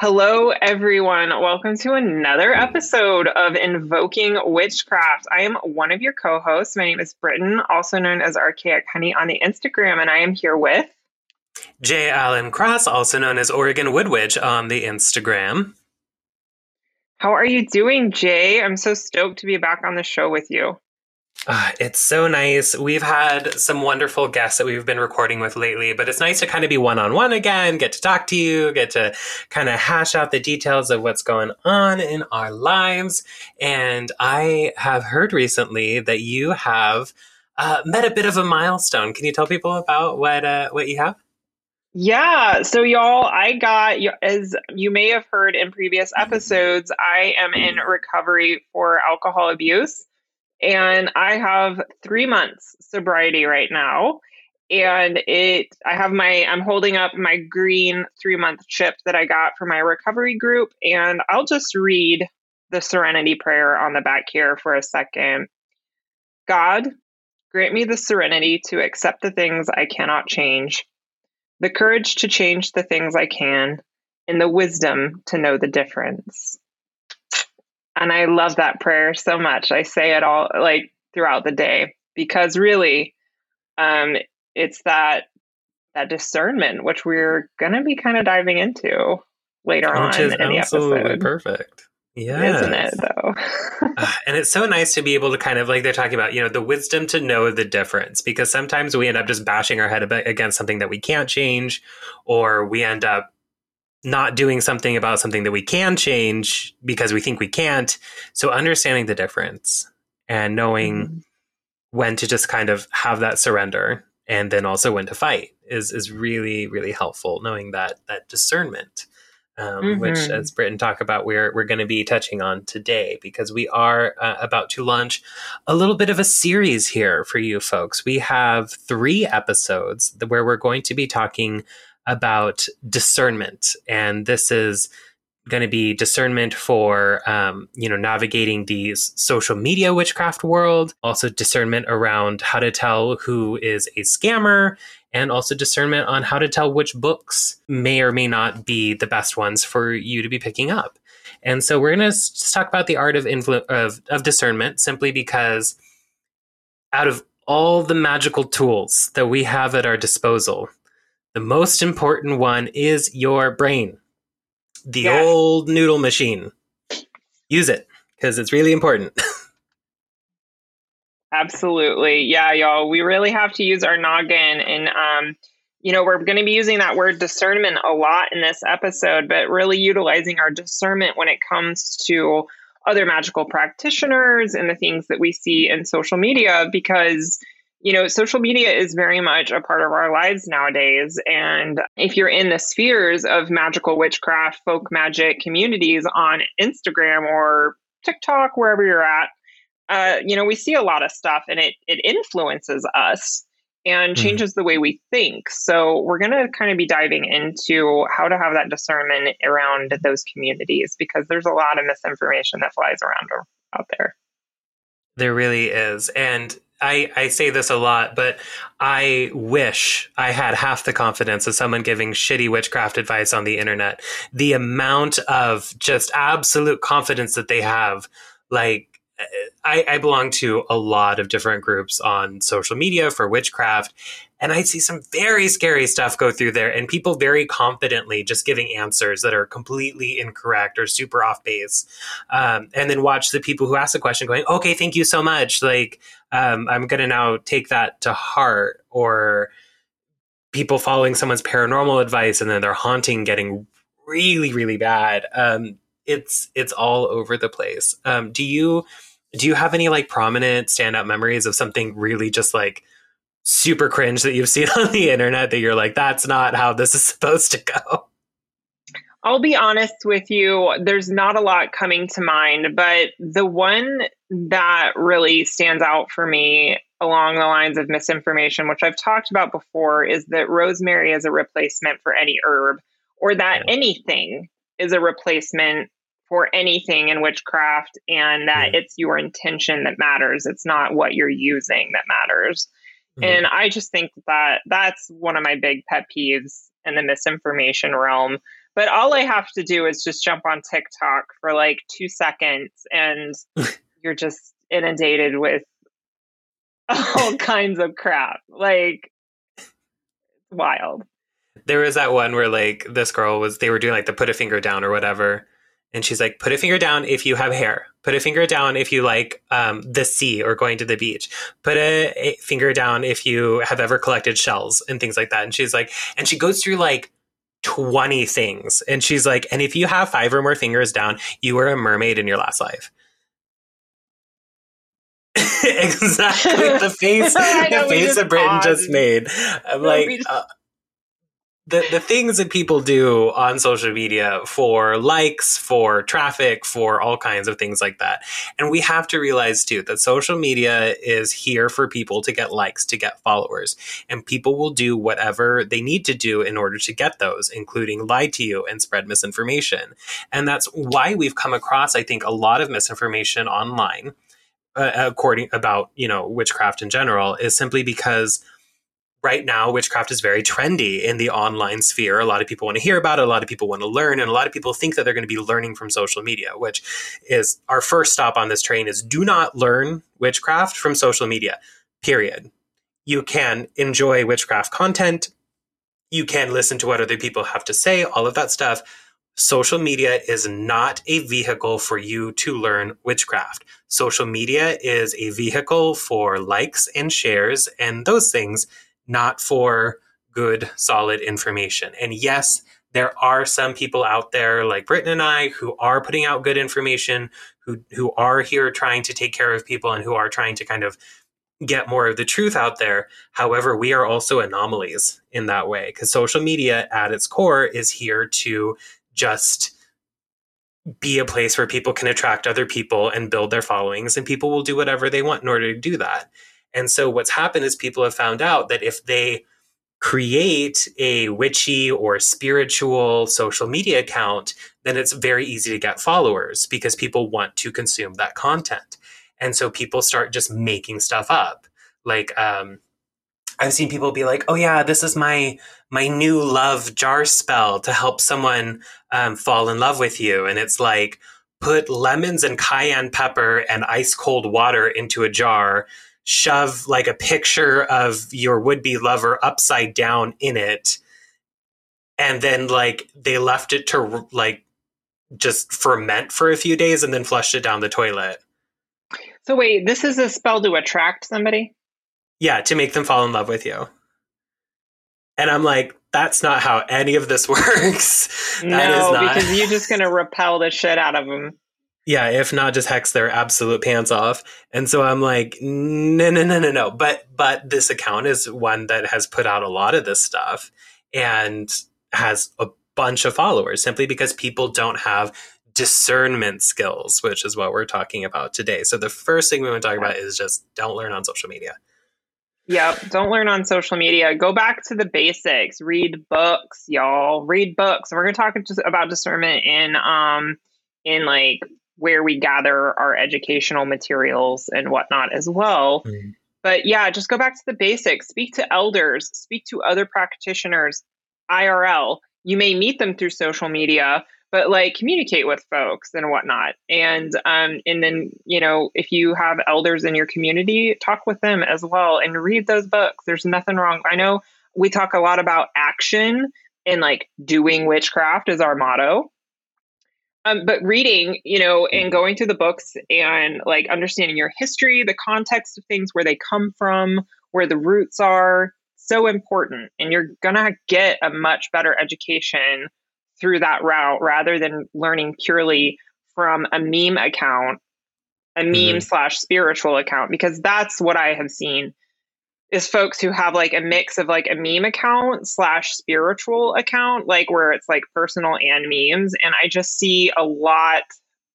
Hello, everyone. Welcome to another episode of Invoking Witchcraft. I am one of your co hosts. My name is Britton, also known as Archaic Honey on the Instagram, and I am here with J. Allen Cross, also known as Oregon Woodwitch on the Instagram. How are you doing, Jay? I'm so stoked to be back on the show with you. Uh, it's so nice. We've had some wonderful guests that we've been recording with lately, but it's nice to kind of be one on one again, get to talk to you, get to kind of hash out the details of what's going on in our lives. And I have heard recently that you have uh, met a bit of a milestone. Can you tell people about what uh, what you have? Yeah, so y'all, I got as you may have heard in previous episodes, I am in recovery for alcohol abuse and I have three months sobriety right now. And it, I have my, I'm holding up my green three month chip that I got from my recovery group. And I'll just read the serenity prayer on the back here for a second. God, grant me the serenity to accept the things I cannot change, the courage to change the things I can, and the wisdom to know the difference. And I love that prayer so much. I say it all like throughout the day because really um, it's that that discernment which we're going to be kind of diving into later which on in the episode. Perfect. Yeah. Isn't it though? and it's so nice to be able to kind of like they're talking about, you know, the wisdom to know the difference because sometimes we end up just bashing our head against something that we can't change or we end up not doing something about something that we can change because we think we can't. So understanding the difference and knowing mm-hmm. when to just kind of have that surrender and then also when to fight is is really really helpful. Knowing that that discernment, um, mm-hmm. which as Britton talk about, we're we're going to be touching on today because we are uh, about to launch a little bit of a series here for you folks. We have three episodes where we're going to be talking about discernment. And this is going to be discernment for um, you know navigating the social media witchcraft world. Also discernment around how to tell who is a scammer. And also discernment on how to tell which books may or may not be the best ones for you to be picking up. And so we're going to talk about the art of, influ- of, of discernment simply because out of all the magical tools that we have at our disposal the most important one is your brain, the yeah. old noodle machine. Use it because it's really important. Absolutely. Yeah, y'all. We really have to use our noggin. And, um, you know, we're going to be using that word discernment a lot in this episode, but really utilizing our discernment when it comes to other magical practitioners and the things that we see in social media because you know, social media is very much a part of our lives nowadays. And if you're in the spheres of magical witchcraft, folk magic communities on Instagram or TikTok, wherever you're at, uh, you know, we see a lot of stuff and it, it influences us and hmm. changes mm. the way we think. So we're going to kind of be diving into how to have that discernment around those communities because there's a lot of misinformation that flies around out there. There really is. And I, I say this a lot, but I wish I had half the confidence of someone giving shitty witchcraft advice on the internet. The amount of just absolute confidence that they have, like I, I, belong to a lot of different groups on social media for witchcraft, and I see some very scary stuff go through there, and people very confidently just giving answers that are completely incorrect or super off base, um, and then watch the people who ask the question going, "Okay, thank you so much. Like, um, I'm going to now take that to heart," or people following someone's paranormal advice and then their haunting getting really, really bad. Um, it's it's all over the place. Um, do you? Do you have any like prominent standout memories of something really just like super cringe that you've seen on the internet that you're like that's not how this is supposed to go I'll be honest with you, there's not a lot coming to mind, but the one that really stands out for me along the lines of misinformation, which I've talked about before, is that rosemary is a replacement for any herb, or that anything is a replacement for anything in witchcraft, and that yeah. it's your intention that matters. It's not what you're using that matters. Mm-hmm. And I just think that that's one of my big pet peeves in the misinformation realm. But all I have to do is just jump on TikTok for like two seconds, and you're just inundated with all kinds of crap. Like, wild. There was that one where like this girl was they were doing like the put a finger down or whatever. And she's like, put a finger down if you have hair. Put a finger down if you like um, the sea or going to the beach. Put a, a finger down if you have ever collected shells and things like that. And she's like, and she goes through like 20 things. And she's like, and if you have five or more fingers down, you were a mermaid in your last life. exactly the face the face that Britton just made. I'm no, like, uh, the, the things that people do on social media for likes, for traffic, for all kinds of things like that. And we have to realize too that social media is here for people to get likes, to get followers. And people will do whatever they need to do in order to get those, including lie to you and spread misinformation. And that's why we've come across, I think, a lot of misinformation online. Uh, according about you know witchcraft in general is simply because right now witchcraft is very trendy in the online sphere. A lot of people want to hear about it a lot of people want to learn and a lot of people think that they're going to be learning from social media which is our first stop on this train is do not learn witchcraft from social media period. You can enjoy witchcraft content. You can listen to what other people have to say all of that stuff. Social media is not a vehicle for you to learn witchcraft. Social media is a vehicle for likes and shares and those things not for good, solid information. And yes, there are some people out there like Britton and I who are putting out good information, who who are here trying to take care of people and who are trying to kind of get more of the truth out there. However, we are also anomalies in that way because social media at its core is here to just be a place where people can attract other people and build their followings and people will do whatever they want in order to do that. And so what's happened is people have found out that if they create a witchy or spiritual social media account, then it's very easy to get followers because people want to consume that content. And so people start just making stuff up. Like, um, I've seen people be like, "Oh yeah, this is my my new love jar spell to help someone um, fall in love with you," and it's like put lemons and cayenne pepper and ice cold water into a jar, shove like a picture of your would be lover upside down in it. And then like they left it to like just ferment for a few days and then flushed it down the toilet. So wait, this is a spell to attract somebody? Yeah, to make them fall in love with you. And I'm like, that's not how any of this works. no, because you're just going to repel the shit out of them yeah, if not just hex their absolute pants off. And so I'm like, no, no, no, no, no. But but this account is one that has put out a lot of this stuff and has a bunch of followers simply because people don't have discernment skills, which is what we're talking about today. So the first thing we want to talk about is just don't learn on social media. Yep. Don't learn on social media. Go back to the basics. Read books, y'all. Read books. we're going to talk just about discernment in um in like where we gather our educational materials and whatnot as well. Mm. But yeah, just go back to the basics. Speak to elders, speak to other practitioners IRL. You may meet them through social media, but like communicate with folks and whatnot. And um, and then you know if you have elders in your community, talk with them as well and read those books. There's nothing wrong. I know we talk a lot about action and like doing witchcraft is our motto um, but reading, you know, and going through the books and like understanding your history, the context of things, where they come from, where the roots are, so important. And you're going to get a much better education through that route rather than learning purely from a meme account, a meme mm-hmm. slash spiritual account, because that's what I have seen is folks who have like a mix of like a meme account slash spiritual account, like where it's like personal and memes. And I just see a lot,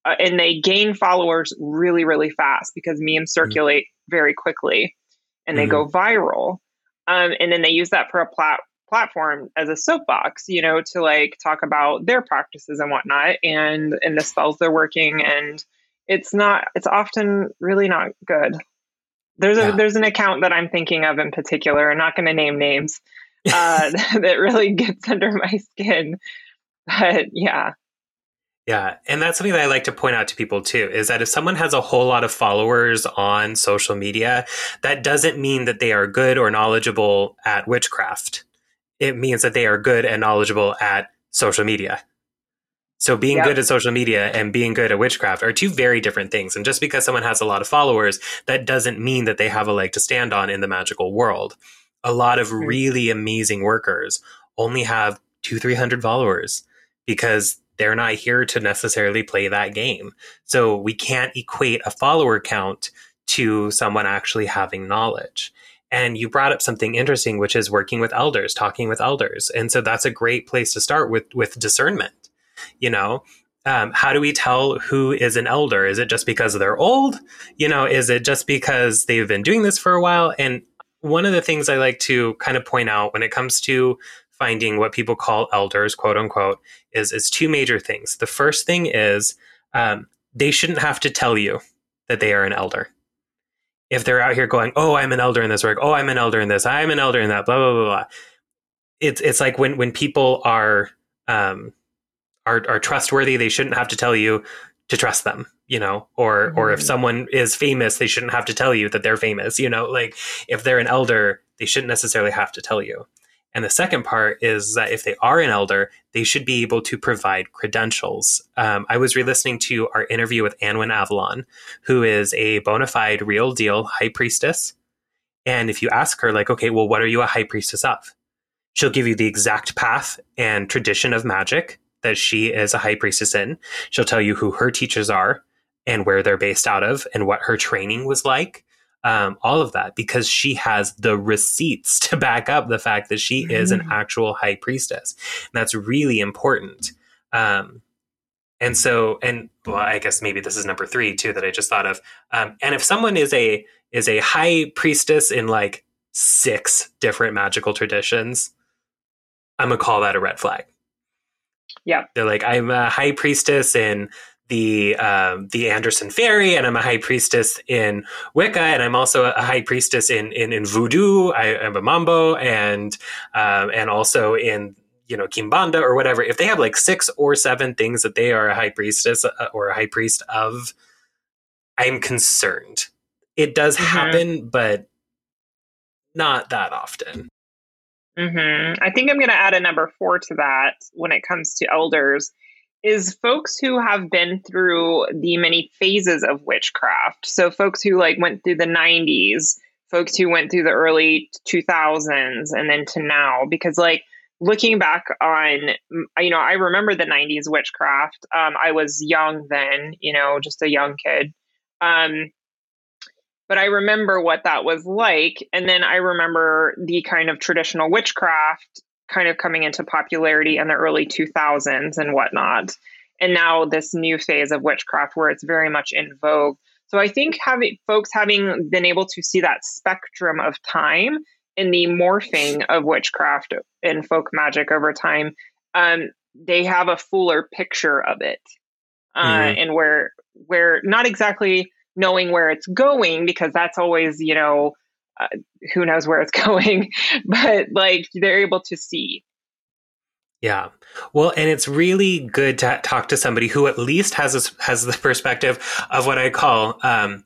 uh, and they gain followers really, really fast because memes mm-hmm. circulate mm-hmm. very quickly and they mm-hmm. go viral. Um, and then they use that for a plat- platform as a soapbox, you know, to like talk about their practices and whatnot and and the spells they're working. And it's not, it's often really not good. There's a there's an account that I'm thinking of in particular. I'm not going to name names. Uh, that really gets under my skin. But yeah. Yeah, and that's something that I like to point out to people too is that if someone has a whole lot of followers on social media, that doesn't mean that they are good or knowledgeable at witchcraft. It means that they are good and knowledgeable at social media. So being yep. good at social media and being good at witchcraft are two very different things. And just because someone has a lot of followers, that doesn't mean that they have a leg to stand on in the magical world. A lot of mm-hmm. really amazing workers only have two, three hundred followers because they're not here to necessarily play that game. So we can't equate a follower count to someone actually having knowledge. And you brought up something interesting, which is working with elders, talking with elders. And so that's a great place to start with, with discernment you know um, how do we tell who is an elder? Is it just because they're old? You know is it just because they've been doing this for a while? And one of the things i like to kind of point out when it comes to finding what people call elders quote unquote is is two major things. The first thing is um, they shouldn't have to tell you that they are an elder. If they're out here going oh i'm an elder in this work. Oh i'm an elder in this. I'm an elder in that blah blah blah blah. It's it's like when when people are um, are, are trustworthy. They shouldn't have to tell you to trust them, you know, or mm-hmm. or if mm-hmm. someone is famous, they shouldn't have to tell you that they're famous, you know, like if they're an elder, they shouldn't necessarily have to tell you. And the second part is that if they are an elder, they should be able to provide credentials. Um, I was re listening to our interview with Anwen Avalon, who is a bona fide, real deal high priestess. And if you ask her, like, okay, well, what are you a high priestess of? She'll give you the exact path and tradition of magic that she is a high priestess in. She'll tell you who her teachers are and where they're based out of and what her training was like. Um, all of that because she has the receipts to back up the fact that she is an mm-hmm. actual high priestess. And that's really important. Um, and so, and well, I guess maybe this is number three too that I just thought of. Um, and if someone is a is a high priestess in like six different magical traditions, I'm gonna call that a red flag. Yeah. They're like, I'm a high priestess in the um, the Anderson Feri, and I'm a high priestess in Wicca, and I'm also a high priestess in in, in Voodoo. I, am a Mambo, and um, and also in you know Kimbanda or whatever. If they have like six or seven things that they are a high priestess uh, or a high priest of, I'm concerned. It does mm-hmm. happen, but not that often. Mm-hmm. I think I'm going to add a number four to that when it comes to elders is folks who have been through the many phases of witchcraft. So folks who like went through the 90s, folks who went through the early 2000s and then to now because like looking back on you know, I remember the 90s witchcraft. Um, I was young then, you know, just a young kid. Um, but I remember what that was like. And then I remember the kind of traditional witchcraft kind of coming into popularity in the early 2000s and whatnot. And now this new phase of witchcraft where it's very much in vogue. So I think having folks having been able to see that spectrum of time in the morphing of witchcraft and folk magic over time, um, they have a fuller picture of it, uh, mm-hmm. and where where not exactly knowing where it's going because that's always you know uh, who knows where it's going but like they're able to see. Yeah. Well and it's really good to talk to somebody who at least has this, has the perspective of what i call um,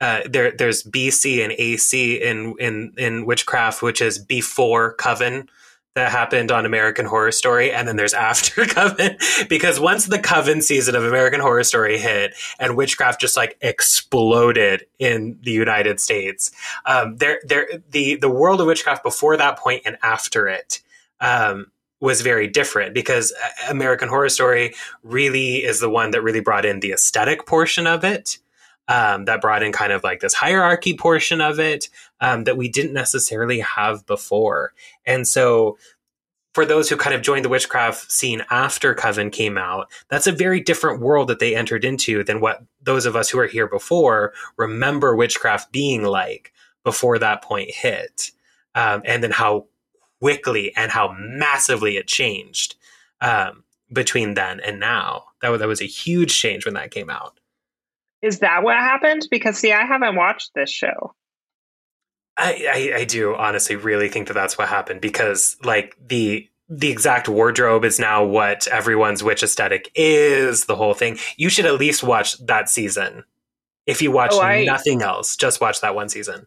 uh, there there's bc and ac in in in witchcraft which is before coven that happened on American Horror Story, and then there's After Coven. because once the Coven season of American Horror Story hit and witchcraft just like exploded in the United States, um, there, there, the the world of witchcraft before that point and after it. Um, was very different because American Horror Story really is the one that really brought in the aesthetic portion of it. Um, that brought in kind of like this hierarchy portion of it um, that we didn't necessarily have before. And so for those who kind of joined the witchcraft scene after Coven came out, that's a very different world that they entered into than what those of us who are here before remember witchcraft being like before that point hit. Um, and then how quickly and how massively it changed um, between then and now. That that was a huge change when that came out. Is that what happened? Because see, I haven't watched this show. I, I, I do honestly really think that that's what happened because like the the exact wardrobe is now what everyone's witch aesthetic is. The whole thing. You should at least watch that season. If you watch oh, I, nothing else, just watch that one season.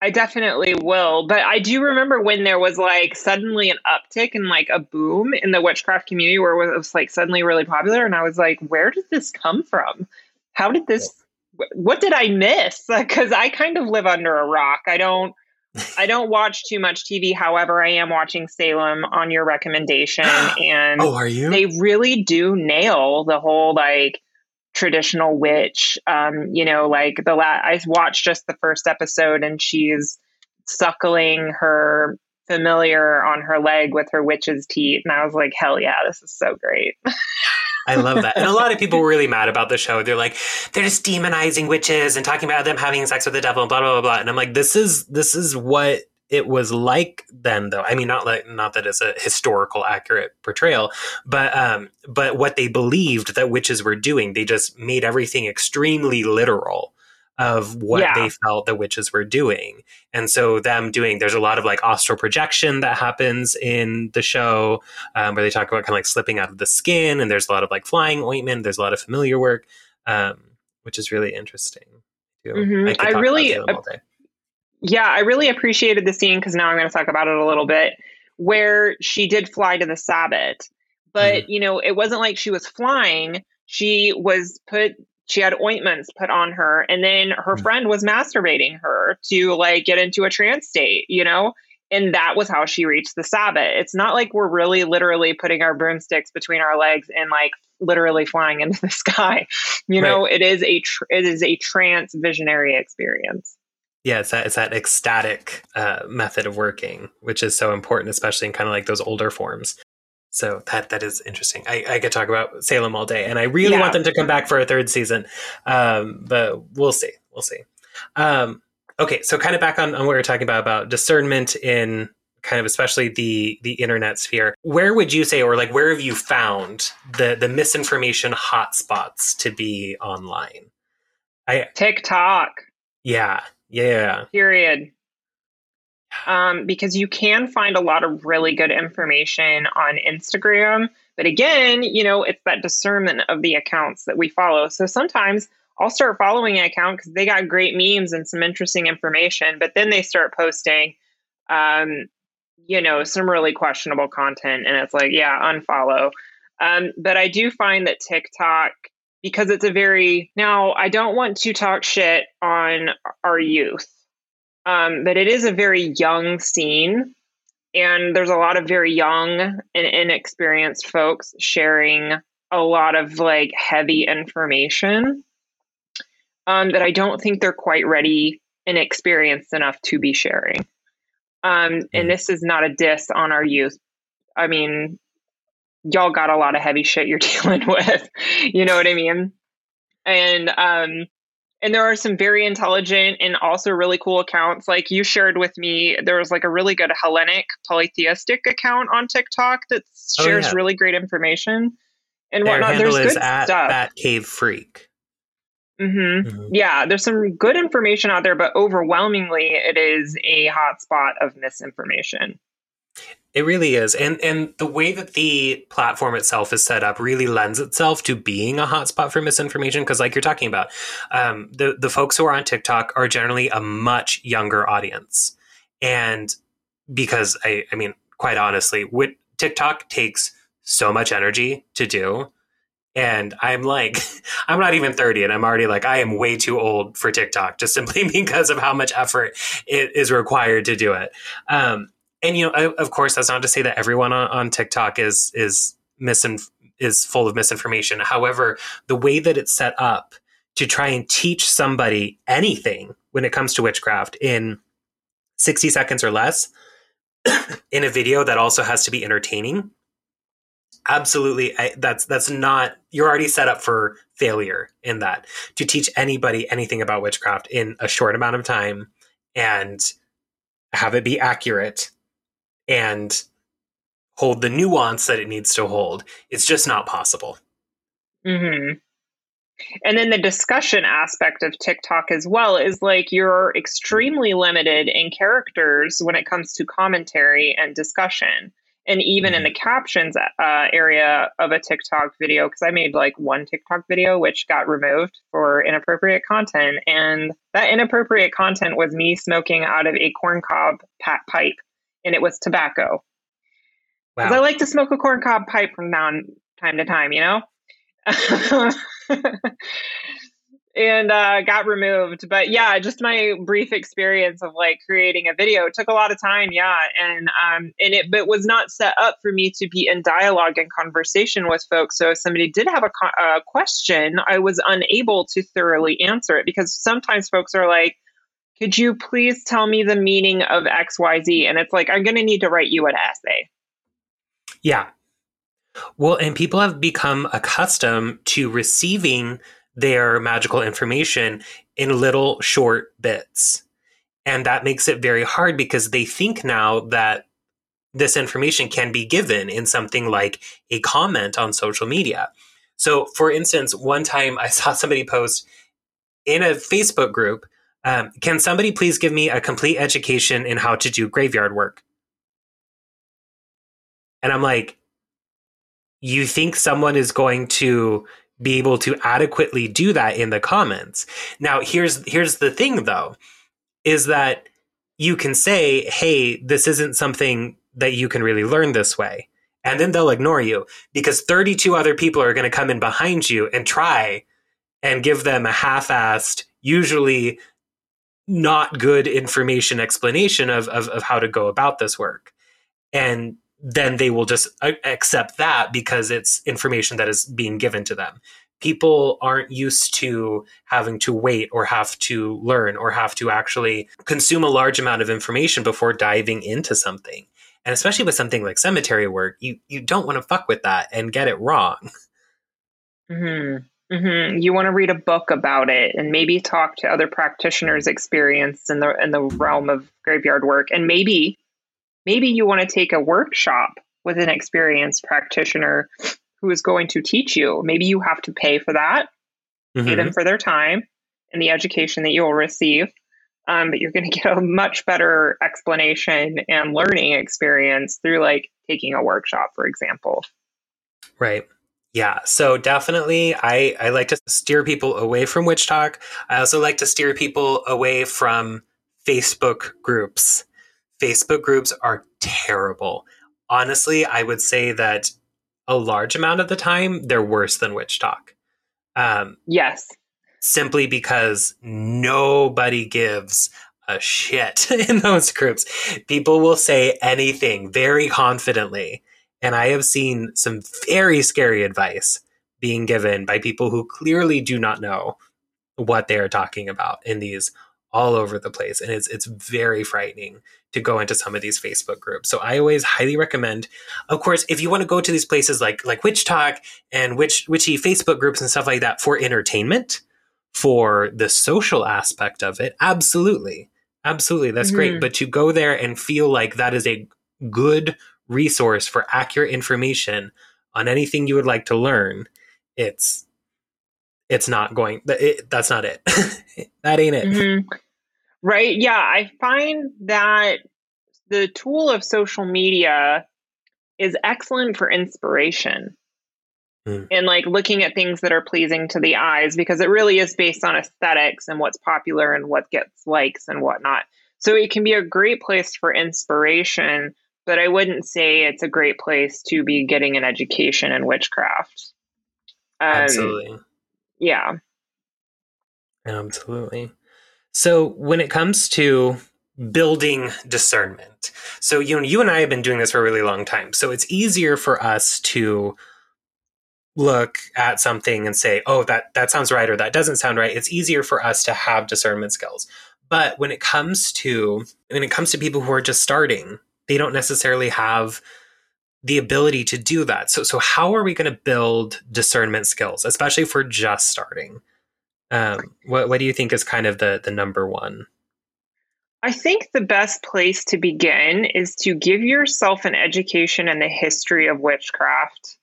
I definitely will. But I do remember when there was like suddenly an uptick and like a boom in the witchcraft community where it was like suddenly really popular. And I was like, where did this come from? How did this, what did I miss? Because I kind of live under a rock. I don't, I don't watch too much TV. However, I am watching Salem on your recommendation. And oh, are you? They really do nail the whole like, traditional witch. Um, you know, like the la- I watched just the first episode and she's suckling her familiar on her leg with her witch's teeth. And I was like, hell yeah, this is so great. I love that. And a lot of people were really mad about the show. They're like, they're just demonizing witches and talking about them having sex with the devil and blah, blah, blah, blah. And I'm like, this is, this is what it was like then though i mean not like not that it's a historical accurate portrayal but um but what they believed that witches were doing they just made everything extremely literal of what yeah. they felt the witches were doing and so them doing there's a lot of like astral projection that happens in the show um, where they talk about kind of like slipping out of the skin and there's a lot of like flying ointment there's a lot of familiar work um, which is really interesting mm-hmm. I, I really yeah, I really appreciated the scene because now I'm going to talk about it a little bit where she did fly to the Sabbat. But, mm-hmm. you know, it wasn't like she was flying. She was put, she had ointments put on her, and then her mm-hmm. friend was masturbating her to like get into a trance state, you know? And that was how she reached the sabbath It's not like we're really literally putting our broomsticks between our legs and like literally flying into the sky. You know, right. it is a tr- it is a trance visionary experience yeah, it's that it's that ecstatic uh, method of working, which is so important, especially in kind of like those older forms. So that that is interesting. I, I could talk about Salem all day, and I really yeah. want them to come back for a third season, um, but we'll see. We'll see. Um, okay, so kind of back on, on what we are talking about about discernment in kind of especially the the internet sphere. Where would you say, or like where have you found the the misinformation hotspots to be online? I TikTok. Yeah, yeah. Period. Um, because you can find a lot of really good information on Instagram. But again, you know, it's that discernment of the accounts that we follow. So sometimes I'll start following an account because they got great memes and some interesting information, but then they start posting, um, you know, some really questionable content. And it's like, yeah, unfollow. Um, but I do find that TikTok because it's a very now I don't want to talk shit on our youth, um, but it is a very young scene, and there's a lot of very young and inexperienced folks sharing a lot of like heavy information um, that I don't think they're quite ready and experienced enough to be sharing. Um, and mm. this is not a diss on our youth. I mean, y'all got a lot of heavy shit you're dealing with. you know what I mean? And um and there are some very intelligent and also really cool accounts. Like you shared with me, there was like a really good Hellenic polytheistic account on TikTok that oh, shares oh, yeah. really great information and Their whatnot. There's good at, stuff. At Cave Freak. Mm-hmm. Mm-hmm. Yeah, there's some good information out there, but overwhelmingly, it is a hotspot of misinformation. It really is. And and the way that the platform itself is set up really lends itself to being a hotspot for misinformation. Because like you're talking about, um, the, the folks who are on TikTok are generally a much younger audience. And because I, I mean, quite honestly, TikTok takes so much energy to do. And I'm like, I'm not even 30 and I'm already like, I am way too old for TikTok just simply because of how much effort it is required to do it. Um, and you know, of course, that's not to say that everyone on, on TikTok is is misin is full of misinformation. However, the way that it's set up to try and teach somebody anything when it comes to witchcraft in 60 seconds or less in a video that also has to be entertaining absolutely I, that's that's not you're already set up for failure in that to teach anybody anything about witchcraft in a short amount of time and have it be accurate and hold the nuance that it needs to hold. It's just not possible. Hmm and then the discussion aspect of TikTok as well is like you're extremely limited in characters when it comes to commentary and discussion. And even in the mm-hmm. captions uh, area of a TikTok video, because I made like one TikTok video which got removed for inappropriate content, and that inappropriate content was me smoking out of a corncob pipe, and it was tobacco. Because wow. I like to smoke a corncob pipe from now time to time, you know. and uh, got removed. But yeah, just my brief experience of like creating a video it took a lot of time. Yeah, and um, and it but was not set up for me to be in dialogue and conversation with folks. So if somebody did have a, a question, I was unable to thoroughly answer it because sometimes folks are like. Could you please tell me the meaning of XYZ? And it's like, I'm going to need to write you an essay. Yeah. Well, and people have become accustomed to receiving their magical information in little short bits. And that makes it very hard because they think now that this information can be given in something like a comment on social media. So, for instance, one time I saw somebody post in a Facebook group um, Can somebody please give me a complete education in how to do graveyard work? And I'm like, you think someone is going to be able to adequately do that in the comments. Now, here's here's the thing though, is that you can say, "Hey, this isn't something that you can really learn this way." And then they'll ignore you because 32 other people are going to come in behind you and try and give them a half-assed, usually not good information explanation of, of, of how to go about this work. And then they will just accept that because it's information that is being given to them. People aren't used to having to wait or have to learn or have to actually consume a large amount of information before diving into something. And especially with something like cemetery work, you, you don't want to fuck with that and get it wrong. hmm Mm-hmm. You want to read a book about it and maybe talk to other practitioners experienced in the in the realm of graveyard work, and maybe maybe you want to take a workshop with an experienced practitioner who is going to teach you. Maybe you have to pay for that, mm-hmm. pay them for their time and the education that you will receive. Um, but you're going to get a much better explanation and learning experience through like taking a workshop, for example. Right. Yeah. So definitely, I, I like to steer people away from WitchTok. I also like to steer people away from Facebook groups. Facebook groups are terrible. Honestly, I would say that a large amount of the time they're worse than WitchTok. Um, yes. Simply because nobody gives a shit in those groups. People will say anything very confidently. And I have seen some very scary advice being given by people who clearly do not know what they are talking about in these all over the place and it's it's very frightening to go into some of these Facebook groups. So I always highly recommend of course if you want to go to these places like like WitchTok and witch witchy Facebook groups and stuff like that for entertainment, for the social aspect of it, absolutely. Absolutely, that's mm-hmm. great, but to go there and feel like that is a good resource for accurate information on anything you would like to learn, it's it's not going it, that's not it that ain't it mm-hmm. right yeah i find that the tool of social media is excellent for inspiration mm. and like looking at things that are pleasing to the eyes because it really is based on aesthetics and what's popular and what gets likes and whatnot so it can be a great place for inspiration but i wouldn't say it's a great place to be getting an education in witchcraft um, absolutely yeah. Absolutely. So when it comes to building discernment, so you know, you and I have been doing this for a really long time. So it's easier for us to look at something and say, "Oh, that that sounds right," or "That doesn't sound right." It's easier for us to have discernment skills. But when it comes to when it comes to people who are just starting, they don't necessarily have the ability to do that. So so how are we going to build discernment skills, especially for just starting? Um, what what do you think is kind of the the number one? I think the best place to begin is to give yourself an education in the history of witchcraft.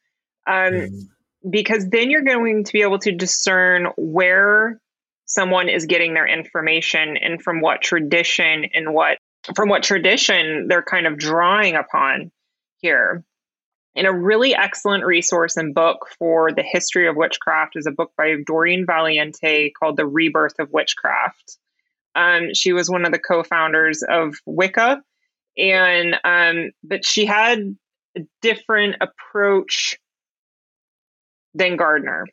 Um, mm. Because then you're going to be able to discern where someone is getting their information and from what tradition and what from what tradition they're kind of drawing upon here. And a really excellent resource and book for the history of witchcraft is a book by Doreen Valiente called The Rebirth of Witchcraft. Um, she was one of the co-founders of Wicca, and um, but she had a different approach than Gardner.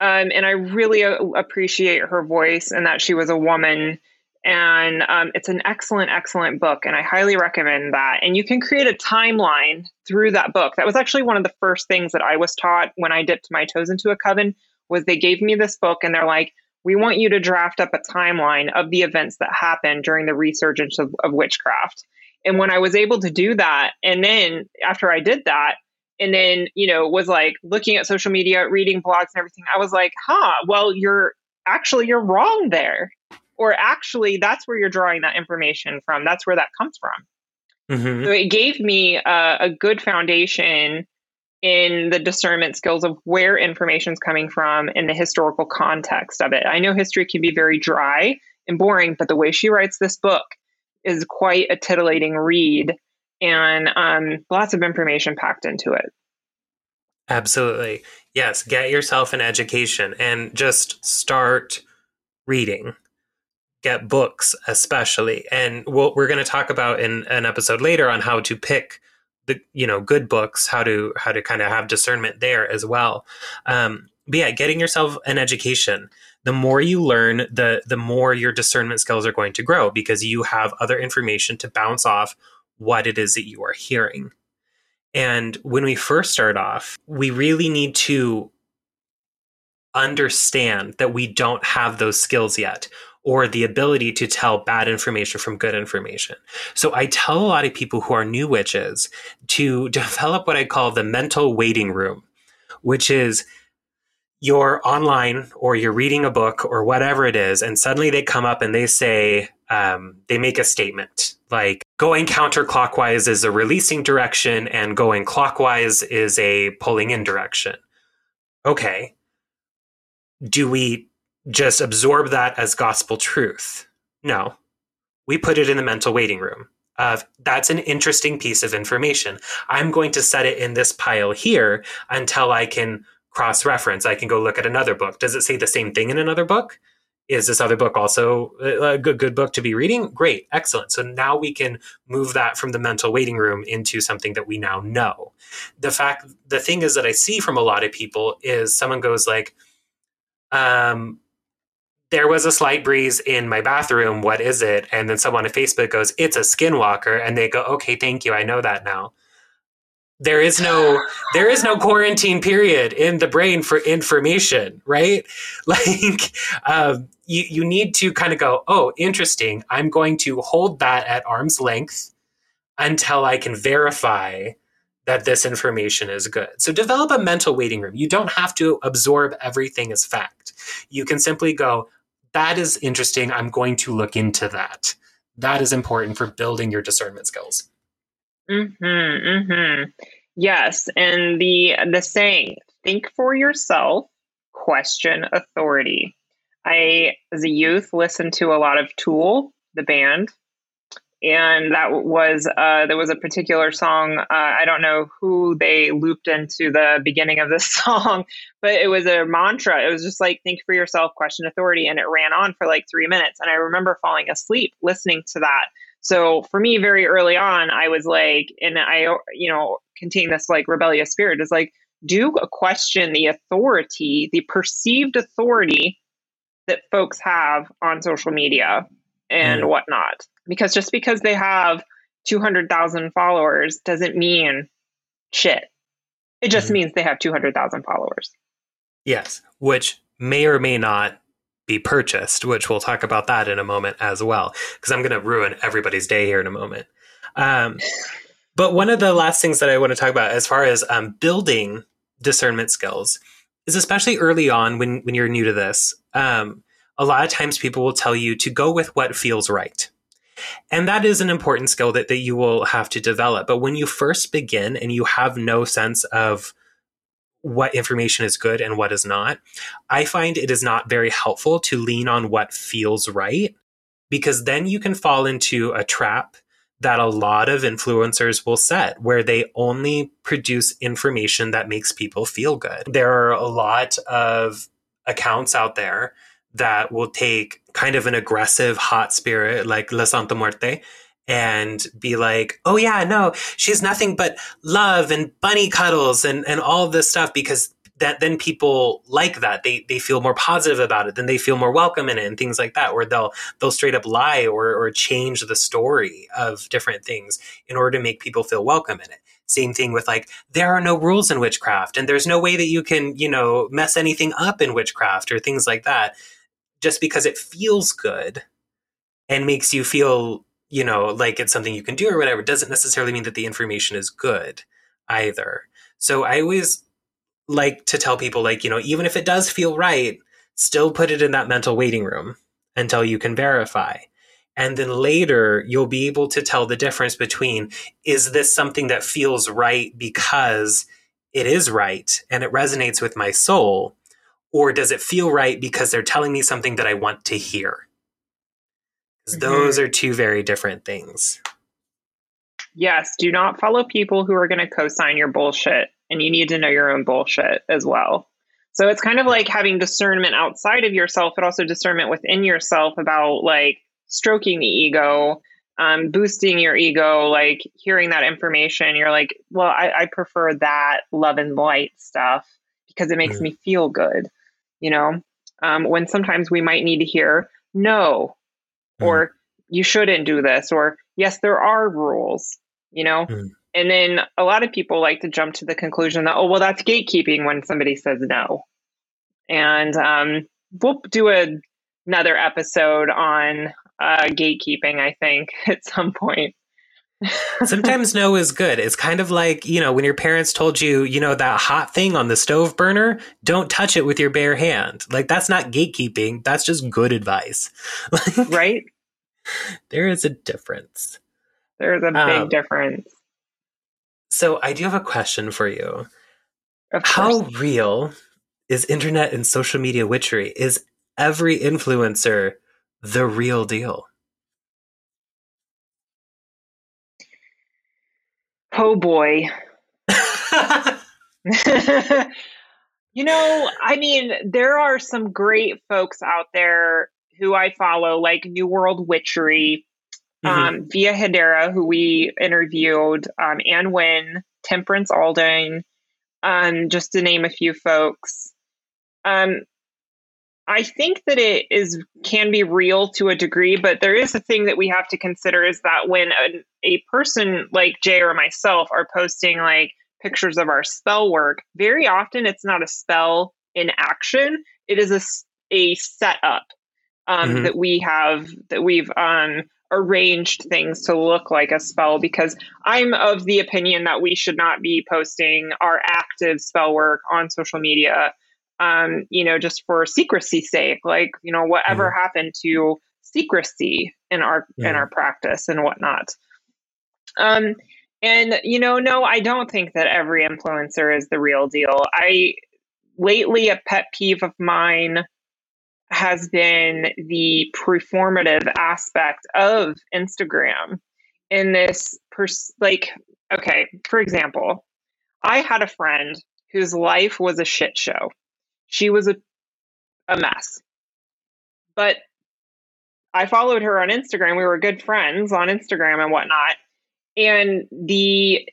Um, and I really appreciate her voice and that she was a woman. And um, it's an excellent, excellent book, and I highly recommend that. And you can create a timeline through that book. That was actually one of the first things that I was taught when I dipped my toes into a coven. Was they gave me this book, and they're like, we want you to draft up a timeline of the events that happened during the resurgence of, of witchcraft. And when I was able to do that, and then after I did that, and then, you know, was like looking at social media, reading blogs and everything, I was like, huh, well, you're actually, you're wrong there. Or actually, that's where you're drawing that information from. That's where that comes from. Mm-hmm. So it gave me a, a good foundation in the discernment skills of where information is coming from and the historical context of it. I know history can be very dry and boring, but the way she writes this book is quite a titillating read and um, lots of information packed into it. Absolutely. Yes, get yourself an education and just start reading. Get books, especially. And what we're going to talk about in an episode later on how to pick the you know good books how to how to kind of have discernment there as well. Um, but yeah getting yourself an education. The more you learn the the more your discernment skills are going to grow because you have other information to bounce off what it is that you are hearing. And when we first start off we really need to understand that we don't have those skills yet or the ability to tell bad information from good information. So I tell a lot of people who are new witches to develop what I call the mental waiting room, which is you're online or you're reading a book or whatever it is, and suddenly they come up and they say, um, they make a statement like going counterclockwise is a releasing direction and going clockwise is a pulling in direction. Okay. Do we just absorb that as gospel truth. No, we put it in the mental waiting room of that's an interesting piece of information. I'm going to set it in this pile here until I can cross reference. I can go look at another book. Does it say the same thing in another book? Is this other book also a good, good book to be reading? Great, excellent. So now we can move that from the mental waiting room into something that we now know. The fact, the thing is that I see from a lot of people is someone goes like, um, there was a slight breeze in my bathroom. What is it? And then someone on Facebook goes, It's a skinwalker. And they go, Okay, thank you. I know that now. There is no there is no quarantine period in the brain for information, right? Like um, you you need to kind of go, oh, interesting. I'm going to hold that at arm's length until I can verify that this information is good. So develop a mental waiting room. You don't have to absorb everything as fact. You can simply go, that is interesting. I'm going to look into that. That is important for building your discernment skills. Mm-hmm, mm-hmm. Yes, and the the saying, think for yourself, question authority. I, as a youth, listened to a lot of Tool, the band, and that was uh, there was a particular song. Uh, I don't know who they looped into the beginning of this song, but it was a mantra. It was just like think for yourself, question authority, and it ran on for like three minutes. And I remember falling asleep listening to that. So for me, very early on, I was like, and I, you know, contain this like rebellious spirit is like, do question the authority, the perceived authority that folks have on social media and mm. whatnot because just because they have 200,000 followers doesn't mean shit. It just mm-hmm. means they have 200,000 followers. Yes, which may or may not be purchased, which we'll talk about that in a moment as well, because I'm going to ruin everybody's day here in a moment. Um, but one of the last things that I want to talk about as far as um, building discernment skills is especially early on when, when you're new to this. Um, a lot of times people will tell you to go with what feels right. And that is an important skill that, that you will have to develop. But when you first begin and you have no sense of what information is good and what is not, I find it is not very helpful to lean on what feels right because then you can fall into a trap that a lot of influencers will set where they only produce information that makes people feel good. There are a lot of accounts out there that will take kind of an aggressive hot spirit like La Santa Muerte and be like, oh yeah, no, she's nothing but love and bunny cuddles and, and all this stuff because that then people like that. They they feel more positive about it, then they feel more welcome in it and things like that, where they'll they'll straight up lie or or change the story of different things in order to make people feel welcome in it. Same thing with like, there are no rules in witchcraft and there's no way that you can, you know, mess anything up in witchcraft or things like that just because it feels good and makes you feel, you know, like it's something you can do or whatever, doesn't necessarily mean that the information is good either. So I always like to tell people, like, you know, even if it does feel right, still put it in that mental waiting room until you can verify. And then later, you'll be able to tell the difference between is this something that feels right because it is right and it resonates with my soul? Or does it feel right because they're telling me something that I want to hear? Mm-hmm. Those are two very different things. Yes, do not follow people who are going to co-sign your bullshit and you need to know your own bullshit as well. So it's kind of like having discernment outside of yourself, but also discernment within yourself about like stroking the ego, um, boosting your ego, like hearing that information. You're like, well, I, I prefer that love and light stuff because it makes mm. me feel good you know, um, when sometimes we might need to hear no, mm. or you shouldn't do this, or yes, there are rules, you know. Mm. And then a lot of people like to jump to the conclusion that, oh, well, that's gatekeeping when somebody says no. And um, we'll do a, another episode on uh, gatekeeping, I think, at some point. Sometimes no is good. It's kind of like, you know, when your parents told you, you know, that hot thing on the stove burner, don't touch it with your bare hand. Like, that's not gatekeeping. That's just good advice. right? There is a difference. There's a big um, difference. So, I do have a question for you. How real is internet and social media witchery? Is every influencer the real deal? Oh boy. you know, I mean, there are some great folks out there who I follow, like New World Witchery, mm-hmm. um, Via Hedera, who we interviewed, um, Anne Wynn, Temperance Alden, um, just to name a few folks. Um, I think that it is can be real to a degree, but there is a thing that we have to consider is that when a, a person like Jay or myself are posting like pictures of our spell work, very often it's not a spell in action. It is a, a setup um, mm-hmm. that we have that we've um, arranged things to look like a spell because I'm of the opinion that we should not be posting our active spell work on social media um, you know, just for secrecy's sake, like, you know, whatever mm. happened to secrecy in our yeah. in our practice and whatnot. Um, and you know, no, I don't think that every influencer is the real deal. I lately a pet peeve of mine has been the performative aspect of Instagram in this pers- like okay, for example, I had a friend whose life was a shit show she was a, a mess. But I followed her on Instagram. We were good friends on Instagram and whatnot. And the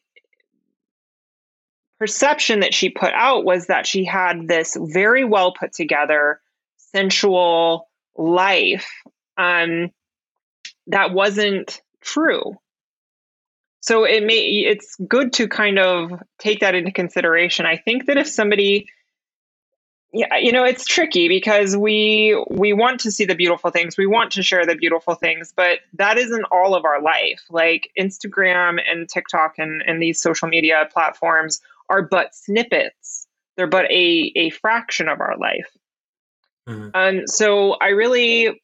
perception that she put out was that she had this very well put together, sensual life um, that wasn't true. so it may it's good to kind of take that into consideration. I think that if somebody yeah, you know, it's tricky because we we want to see the beautiful things. We want to share the beautiful things, but that isn't all of our life. Like Instagram and TikTok and, and these social media platforms are but snippets. They're but a, a fraction of our life. Mm-hmm. Um, so I really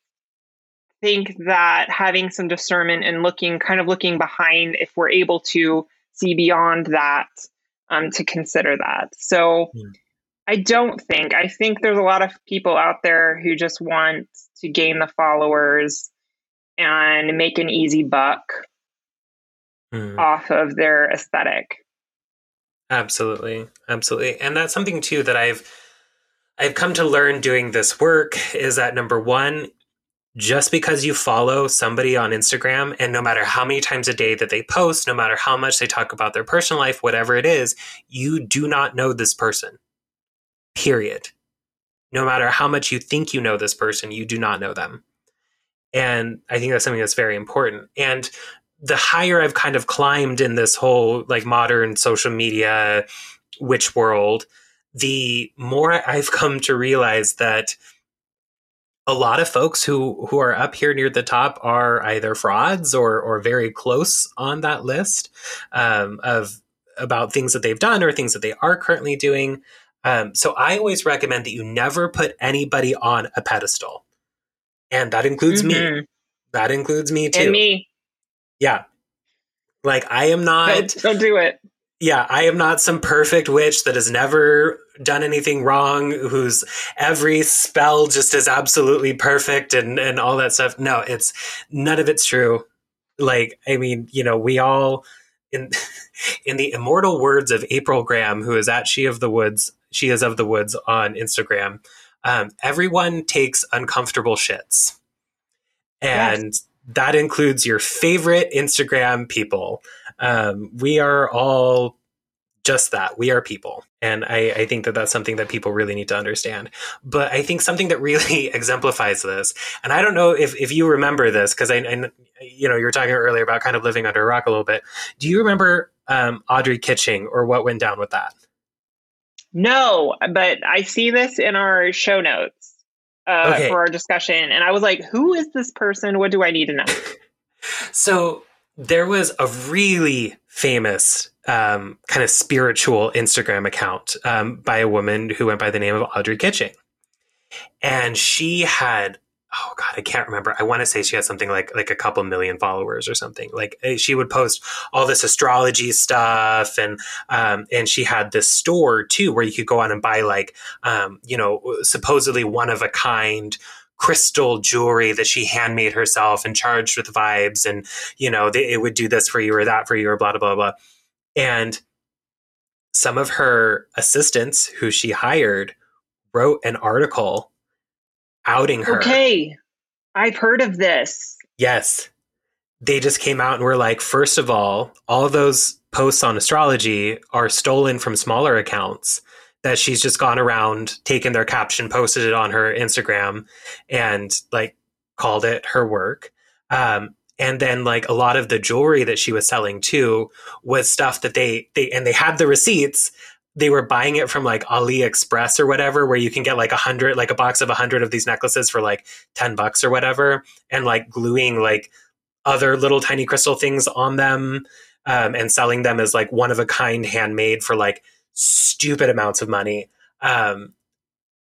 think that having some discernment and looking, kind of looking behind, if we're able to see beyond that, um, to consider that. So mm. I don't think, I think there's a lot of people out there who just want to gain the followers and make an easy buck mm. off of their aesthetic. Absolutely. Absolutely. And that's something too that I've I've come to learn doing this work is that number 1, just because you follow somebody on Instagram and no matter how many times a day that they post, no matter how much they talk about their personal life, whatever it is, you do not know this person. Period. No matter how much you think you know this person, you do not know them. And I think that's something that's very important. And the higher I've kind of climbed in this whole like modern social media witch world, the more I've come to realize that a lot of folks who who are up here near the top are either frauds or or very close on that list um, of about things that they've done or things that they are currently doing. Um, so I always recommend that you never put anybody on a pedestal, and that includes mm-hmm. me. That includes me too. And me. Yeah, like I am not. Don't, don't do it yeah, I am not some perfect witch that has never done anything wrong, whose every spell just is absolutely perfect and, and all that stuff. No, it's none of it's true. Like, I mean, you know, we all in in the immortal words of April Graham, who is at She of the Woods, she is of the woods on Instagram. Um, everyone takes uncomfortable shits. And yes. that includes your favorite Instagram people um, we are all just that. We are people. And I, I, think that that's something that people really need to understand. But I think something that really exemplifies this, and I don't know if, if you remember this, because I, I, you know, you were talking earlier about kind of living under a rock a little bit. Do you remember um, Audrey Kitching or what went down with that? No, but I see this in our show notes uh, okay. for our discussion. And I was like, who is this person? What do I need to know? so there was a really famous um, kind of spiritual Instagram account um, by a woman who went by the name of Audrey Kitching. And she had, oh God, I can't remember. I want to say she had something like like a couple million followers or something. Like eh, she would post all this astrology stuff, and um, and she had this store too where you could go on and buy like um, you know supposedly one of a kind crystal jewelry that she handmade herself and charged with vibes and you know they, it would do this for you or that for you or blah blah blah blah and some of her assistants who she hired wrote an article outing her. Okay. I've heard of this. Yes. They just came out and were like first of all all of those posts on astrology are stolen from smaller accounts that she's just gone around, taken their caption, posted it on her Instagram, and like called it her work. Um, and then like a lot of the jewelry that she was selling too was stuff that they they and they had the receipts they were buying it from like AliExpress or whatever, where you can get like a hundred, like a box of a hundred of these necklaces for like 10 bucks or whatever, and like gluing like other little tiny crystal things on them um, and selling them as like one of a kind handmade for like stupid amounts of money. Um,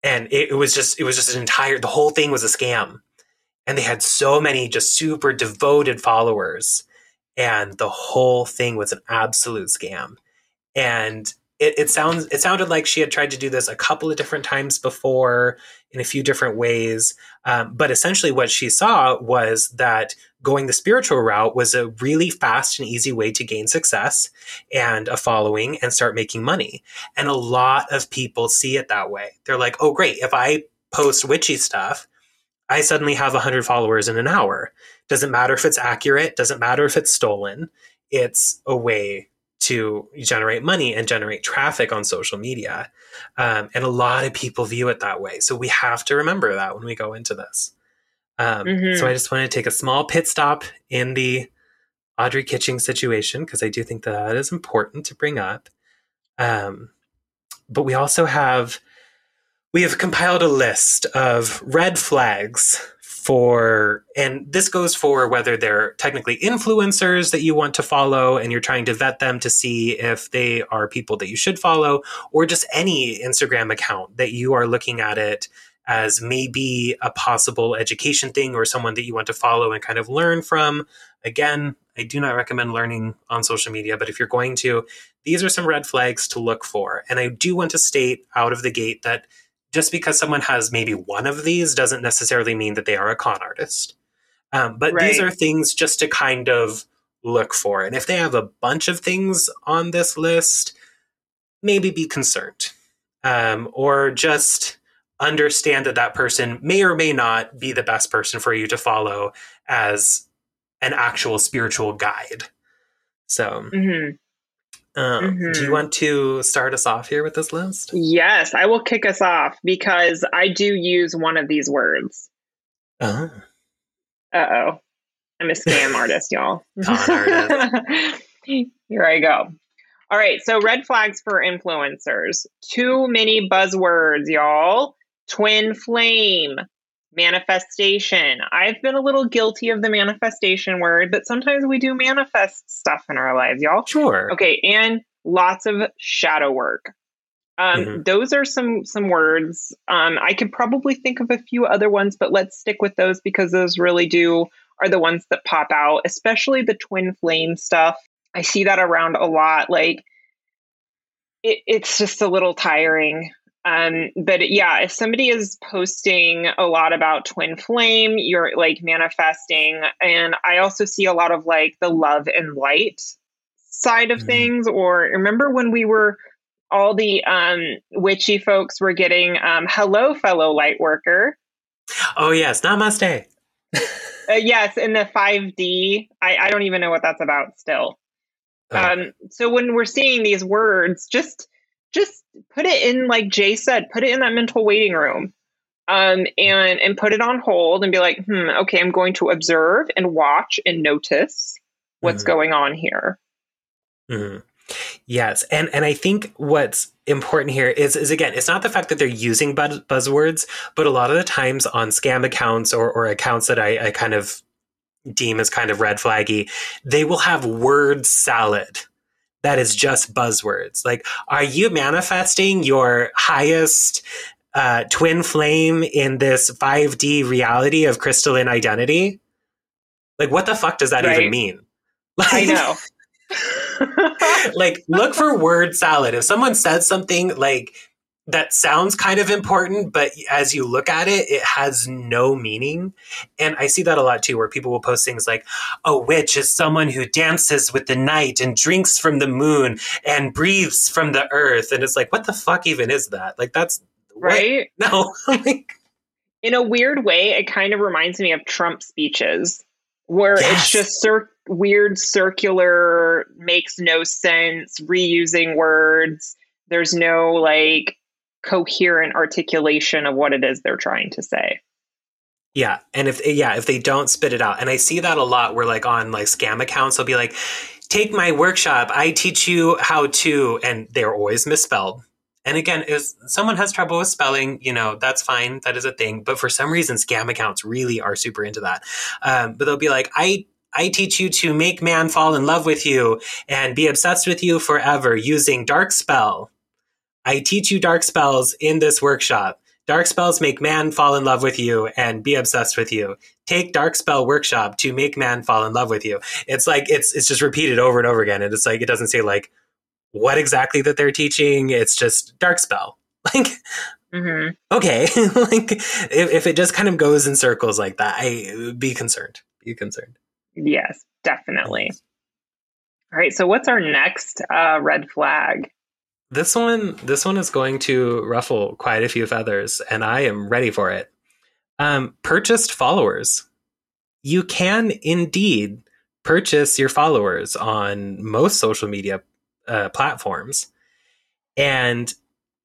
and it, it was just it was just an entire the whole thing was a scam. And they had so many just super devoted followers. And the whole thing was an absolute scam. And it, it sounds it sounded like she had tried to do this a couple of different times before in a few different ways. Um, but essentially, what she saw was that going the spiritual route was a really fast and easy way to gain success and a following and start making money. And a lot of people see it that way. They're like, oh, great. If I post witchy stuff, I suddenly have 100 followers in an hour. Doesn't matter if it's accurate, doesn't matter if it's stolen. It's a way to generate money and generate traffic on social media. Um, and a lot of people view it that way. So we have to remember that when we go into this. Um, mm-hmm. So I just want to take a small pit stop in the Audrey Kitching situation because I do think that, that is important to bring up. Um, but we also have we have compiled a list of red flags for and this goes for whether they're technically influencers that you want to follow and you're trying to vet them to see if they are people that you should follow or just any Instagram account that you are looking at it as maybe a possible education thing or someone that you want to follow and kind of learn from. Again, I do not recommend learning on social media, but if you're going to, these are some red flags to look for. And I do want to state out of the gate that just because someone has maybe one of these doesn't necessarily mean that they are a con artist. Um, but right. these are things just to kind of look for. And if they have a bunch of things on this list, maybe be concerned um, or just understand that that person may or may not be the best person for you to follow as an actual spiritual guide. So, mm-hmm. Um, mm-hmm. Do you want to start us off here with this list? Yes, I will kick us off because I do use one of these words. Uh oh. I'm a scam artist, y'all. artist. here I go. All right, so red flags for influencers. Too many buzzwords, y'all. Twin flame, manifestation. I've been a little guilty of the manifestation word, but sometimes we do manifest stuff in our lives, y'all. Sure. Okay, and lots of shadow work. Um, mm-hmm. Those are some some words. Um, I could probably think of a few other ones, but let's stick with those because those really do are the ones that pop out, especially the twin flame stuff. I see that around a lot. Like it, it's just a little tiring. Um, but yeah, if somebody is posting a lot about twin flame, you're like manifesting. And I also see a lot of like the love and light side of mm-hmm. things. Or remember when we were all the um, witchy folks were getting um, hello, fellow light worker. Oh, yes. Namaste. uh, yes. In the 5D, I, I, don't even know what that's about still. Oh. Um, so when we're seeing these words, just just put it in like jay said put it in that mental waiting room um, and and put it on hold and be like hmm okay i'm going to observe and watch and notice what's mm-hmm. going on here mm-hmm. yes and and i think what's important here is is again it's not the fact that they're using buzz- buzzwords but a lot of the times on scam accounts or, or accounts that I, I kind of deem as kind of red flaggy they will have word salad that is just buzzwords. Like, are you manifesting your highest uh, twin flame in this 5D reality of crystalline identity? Like, what the fuck does that right. even mean? Like, I know. like, look for word salad. If someone says something like, that sounds kind of important, but as you look at it, it has no meaning. And I see that a lot too, where people will post things like, a witch is someone who dances with the night and drinks from the moon and breathes from the earth. And it's like, what the fuck even is that? Like, that's right. What? No. In a weird way, it kind of reminds me of Trump speeches where yes. it's just cir- weird, circular, makes no sense, reusing words. There's no like coherent articulation of what it is they're trying to say. Yeah, and if yeah, if they don't spit it out, and I see that a lot, where like on like scam accounts, they'll be like, "Take my workshop. I teach you how to," and they're always misspelled. And again, if someone has trouble with spelling, you know, that's fine. That is a thing. But for some reason, scam accounts really are super into that. Um, but they'll be like, I I teach you to make man fall in love with you and be obsessed with you forever using dark spell. I teach you dark spells in this workshop. Dark spells make man fall in love with you and be obsessed with you. Take dark spell workshop to make man fall in love with you. It's like it's it's just repeated over and over again. And it's like it doesn't say like what exactly that they're teaching. It's just dark spell. Like mm-hmm. okay, like if, if it just kind of goes in circles like that, I be concerned. Be concerned. Yes, definitely. All right. So what's our next uh, red flag? This one, this one is going to ruffle quite a few feathers, and I am ready for it. Um, purchased followers. You can indeed purchase your followers on most social media uh, platforms, and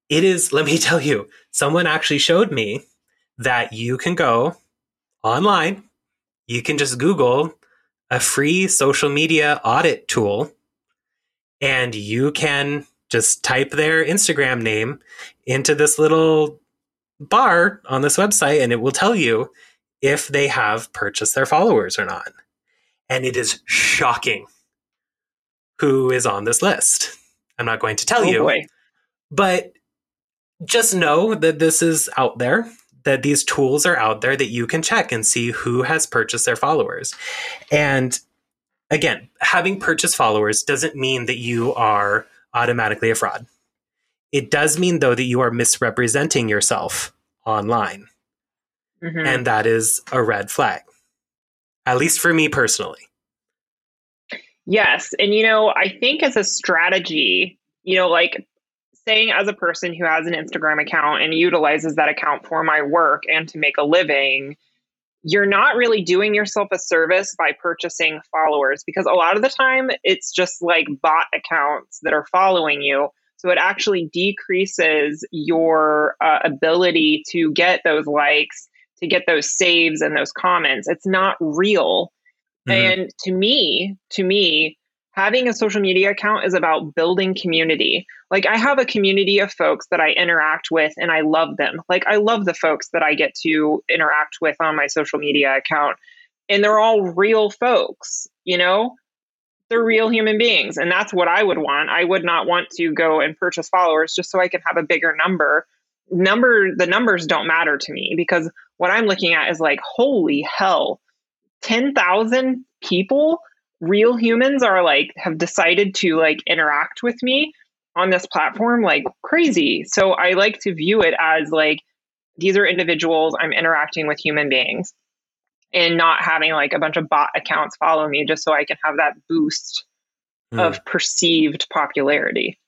it is. Let me tell you, someone actually showed me that you can go online. You can just Google a free social media audit tool and you can just type their Instagram name into this little bar on this website and it will tell you if they have purchased their followers or not. And it is shocking who is on this list. I'm not going to tell Oh, you, boy. but just know that this is out there, that these tools are out there that you can check and see who has purchased their followers. And again, having purchased followers doesn't mean that you are automatically a fraud. It does mean, though, that you are misrepresenting yourself online. Mhm. And that is a red flag, at least for me personally. Yes. And, you know, I think as a strategy, you know, like saying as a person who has an Instagram account and utilizes that account for my work and to make a living, you're not really doing yourself a service by purchasing followers because a lot of the time it's just like bot accounts that are following you. So it actually decreases your uh, ability to get those likes, to get those saves and those comments. It's not real. Mhm. And to me, to me, having a social media account is about building community. Like I have a community of folks that I interact with and I love them. Like I love the folks that I get to interact with on my social media account. And they're all real folks, you know? They're real human beings. And that's what I would want. I would not want to go and purchase followers just so I can have a bigger number. Number the numbers don't matter to me because what I'm looking at is like, holy hell, 10,000 people, real humans are like have decided to like interact with me on this platform like crazy. So I like to view it as like these are individuals I'm interacting with human beings and not having like a bunch of bot accounts follow me just so I can have that boost Mm. of perceived popularity.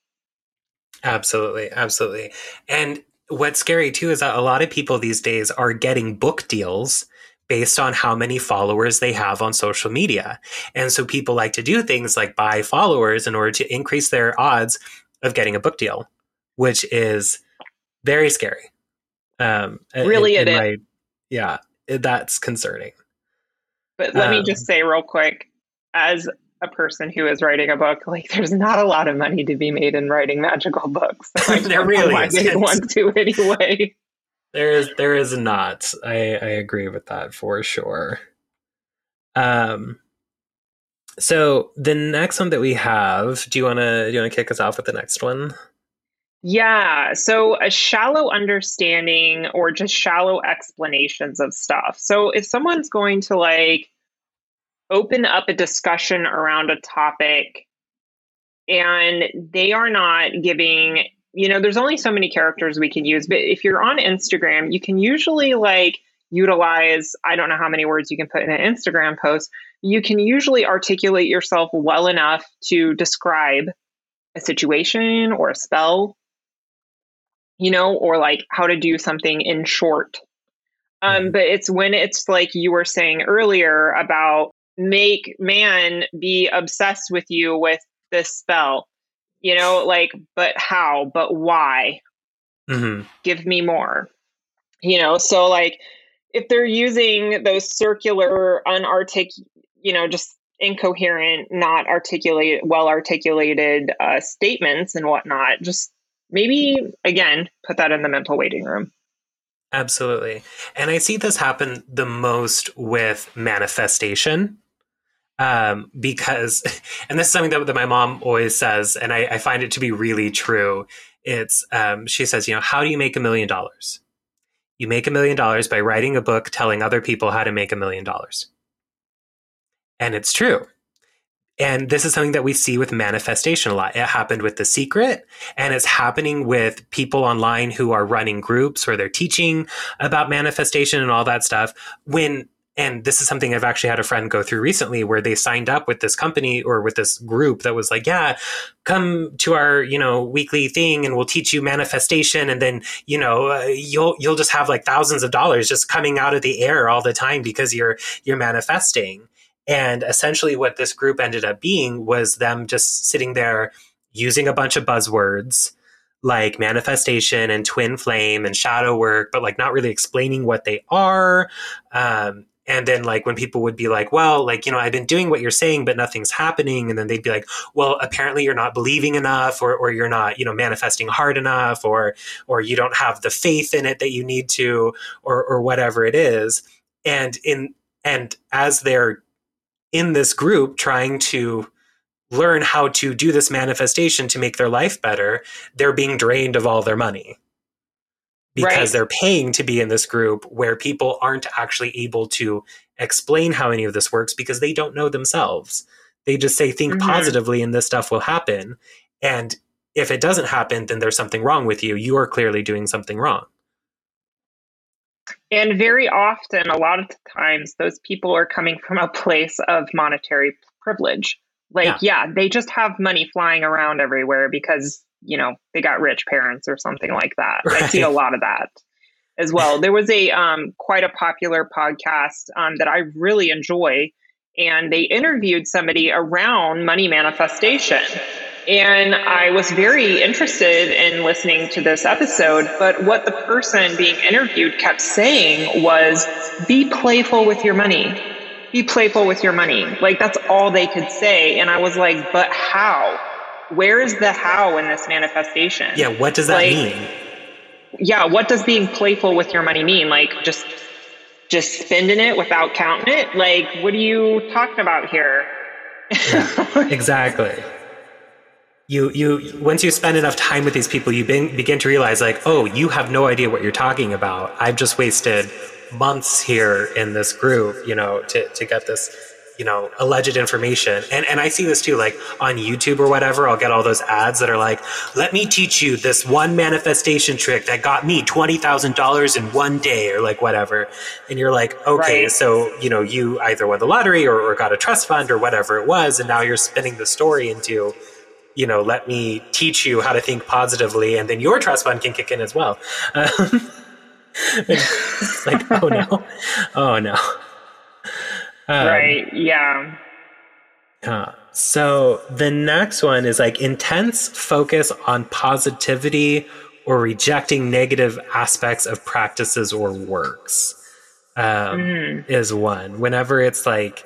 Absolutely, absolutely. And what's scary too is that a lot of people these days are getting book deals based on how many followers they have on social media. And so people like to do things like buy followers in order to increase their odds of getting a book deal, which is very scary. Um, Really, in, it in is. my- yeah, that's concerning. But let me Um, just say real quick, as a person who is writing a book, like there's not a lot of money to be made in writing magical books. So I There really why they isn't. want to anyway. There is there is not. I I agree with that for sure. Um so the next one that we have, do you wanna do you wanna kick us off with the next one? Yeah. So a shallow understanding or just shallow explanations of stuff. So if someone's going to like open up a discussion around a topic and they are not giving, you know, there's only so many characters we can use, but if you're on Instagram, you can usually like utilize, I don't know how many words you can put in an Instagram post. You can usually articulate yourself well enough to describe a situation or a spell you know, or like how to do something in short. Um, Mhm. but it's when it's like you were saying earlier about make man be obsessed with you with this spell, you know, like, but how, but why? Mm-hmm. Give me more, you know, so like if they're using those circular, unartic, you know, just incoherent, not articulated, well articulated uh, statements and whatnot, just maybe again put that in the mental waiting room. Absolutely. And I see this happen the most with manifestation. Um, because, and this is something that, that my mom always says, and I, I find it to be really true. It's, um, she says, you know, how do you make a million dollars? You make a million dollars by writing a book telling other people how to make a million dollars. And it's true. And this is something that we see with manifestation a lot. It happened with The Secret, and it's happening with people online who are running groups where they're teaching about manifestation and all that stuff. When and this is something I've actually had a friend go through recently where they signed up with this company or with this group that was like, yeah, come to our, you know, weekly thing and we'll teach you manifestation. And then, you know, uh, you'll, you'll just have like thousands of dollars just coming out of the air all the time because you're, you're manifesting. And essentially what this group ended up being was them just sitting there using a bunch of buzzwords like manifestation and twin flame and shadow work, but like not really explaining what they are. Um, and then like when people would be like well like you know i've been doing what you're saying but nothing's happening and then they'd be like well apparently you're not believing enough or, or you're not you know manifesting hard enough or or you don't have the faith in it that you need to or or whatever it is. And in and as they're in this group trying to learn how to do this manifestation to make their life better they're being drained of all their money because right. they're paying to be in this group where people aren't actually able to explain how any of this works because they don't know themselves. They just say, think mm-hmm. positively and this stuff will happen. And if it doesn't happen, then there's something wrong with you. You are clearly doing something wrong. And very often, a lot of times, those people are coming from a place of monetary privilege. Like, yeah, yeah they just have money flying around everywhere because you know, they got rich parents or something like that. Right. I see a lot of that as well. There was a um, quite a popular podcast um, that I really enjoy, and they interviewed somebody around money manifestation. And I was very interested in listening to this episode, but what the person being interviewed kept saying was be playful with your money. Be playful with your money. Like that's all they could say. And I was like, but how? Where is the how in this manifestation? Yeah, what does that like, mean? Yeah, what does being playful with your money mean? Like just just spending it without counting it? Like what are you talking about here? yeah, exactly. You you once you spend enough time with these people, you be, begin to realize like, oh, you have no idea what you're talking about. I've just wasted months here in this group, you know, to to get this you know alleged information. And and i see this too like on youtube or whatever i'll get all those ads that are like let me teach you this one manifestation trick that got me $20000 in one day or like whatever. And you're like okay right. so you know you either won the lottery or, or got a trust fund or whatever it was and now you're spinning the story into you know let me teach you how to think positively and then your trust fund can kick in as well. Um, like oh no. Oh no um, right. Yeah. Uh, so the next one is like intense focus on positivity or rejecting negative aspects of practices or works um, mm. is one. Whenever it's like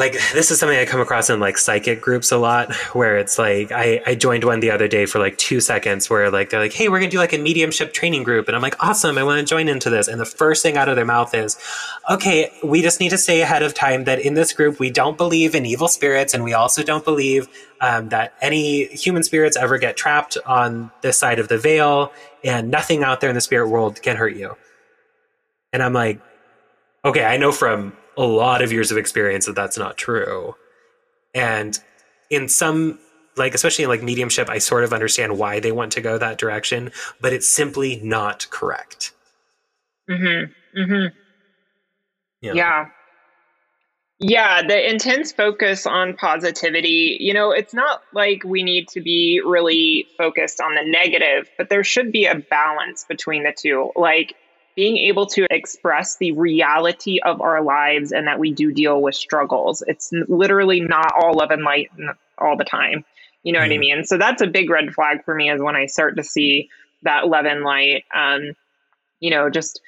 like this is something I come across in like psychic groups a lot where it's like I, I joined one the other day for like two seconds where like they're like, hey, we're gonna do like a mediumship training group and I'm like, awesome, I want to join into this. And the first thing out of their mouth is, okay, we just need to say ahead of time that in this group we don't believe in evil spirits and we also don't believe um, that any human spirits ever get trapped on this side of the veil and nothing out there in the spirit world can hurt you. And I'm like, okay, I know from a lot of years of experience that that's not true. And in some like especially in like mediumship, I sort of understand why they want to go that direction, but it's simply not correct. Mm-hmm. Mm-hmm. Yeah. yeah. Yeah, the intense focus on positivity, you know, it's not like we need to be really focused on the negative, but there should be a balance between the two. Like being able to express the reality of our lives and that we do deal with struggles. It's literally not all love and light all the time. You know mm what I mm-hmm. mean? So that's a big red flag for me is when I start to see that love and light. Um, you know, just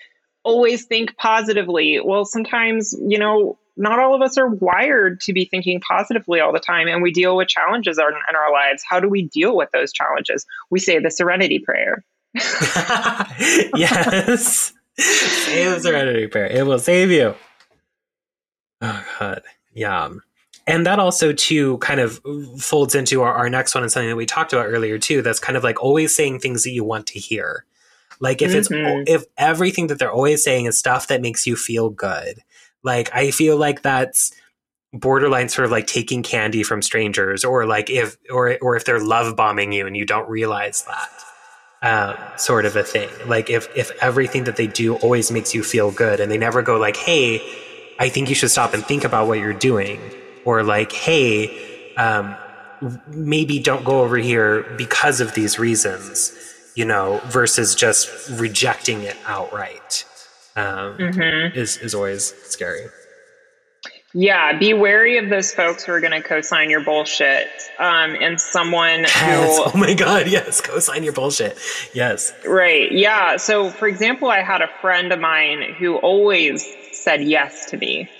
always think positively. Well, sometimes, you know, not all of us are wired to be thinking positively all the time, and we deal with challenges in, in our lives. How do we deal with those challenges? We say the serenity prayer. yes. Save Serenity Prayer. It will save you. Oh god. Yeah. And that also too kind of folds into our, our next one and something that we talked about earlier too. That's kind of like always saying things that you want to hear. Like if mm-hmm. it's if everything that they're always saying is stuff that makes you feel good. Like I feel like that's borderline sort of like taking candy from strangers or like if or or if they're love bombing you and you don't realize that um, sort of a thing. Like if if everything that they do always makes you feel good, and they never go like, "Hey, I think you should stop and think about what you're doing," or like, "Hey, um, maybe don't go over here because of these reasons," you know, versus just rejecting it outright. Um, mm-hmm. is is always scary. Yeah, be wary of those folks who are going to co-sign your bullshit. Um, and someone yes. who, oh my god, yes, co-sign your bullshit. Yes, right. Yeah. So, for example, I had a friend of mine who always said yes to me.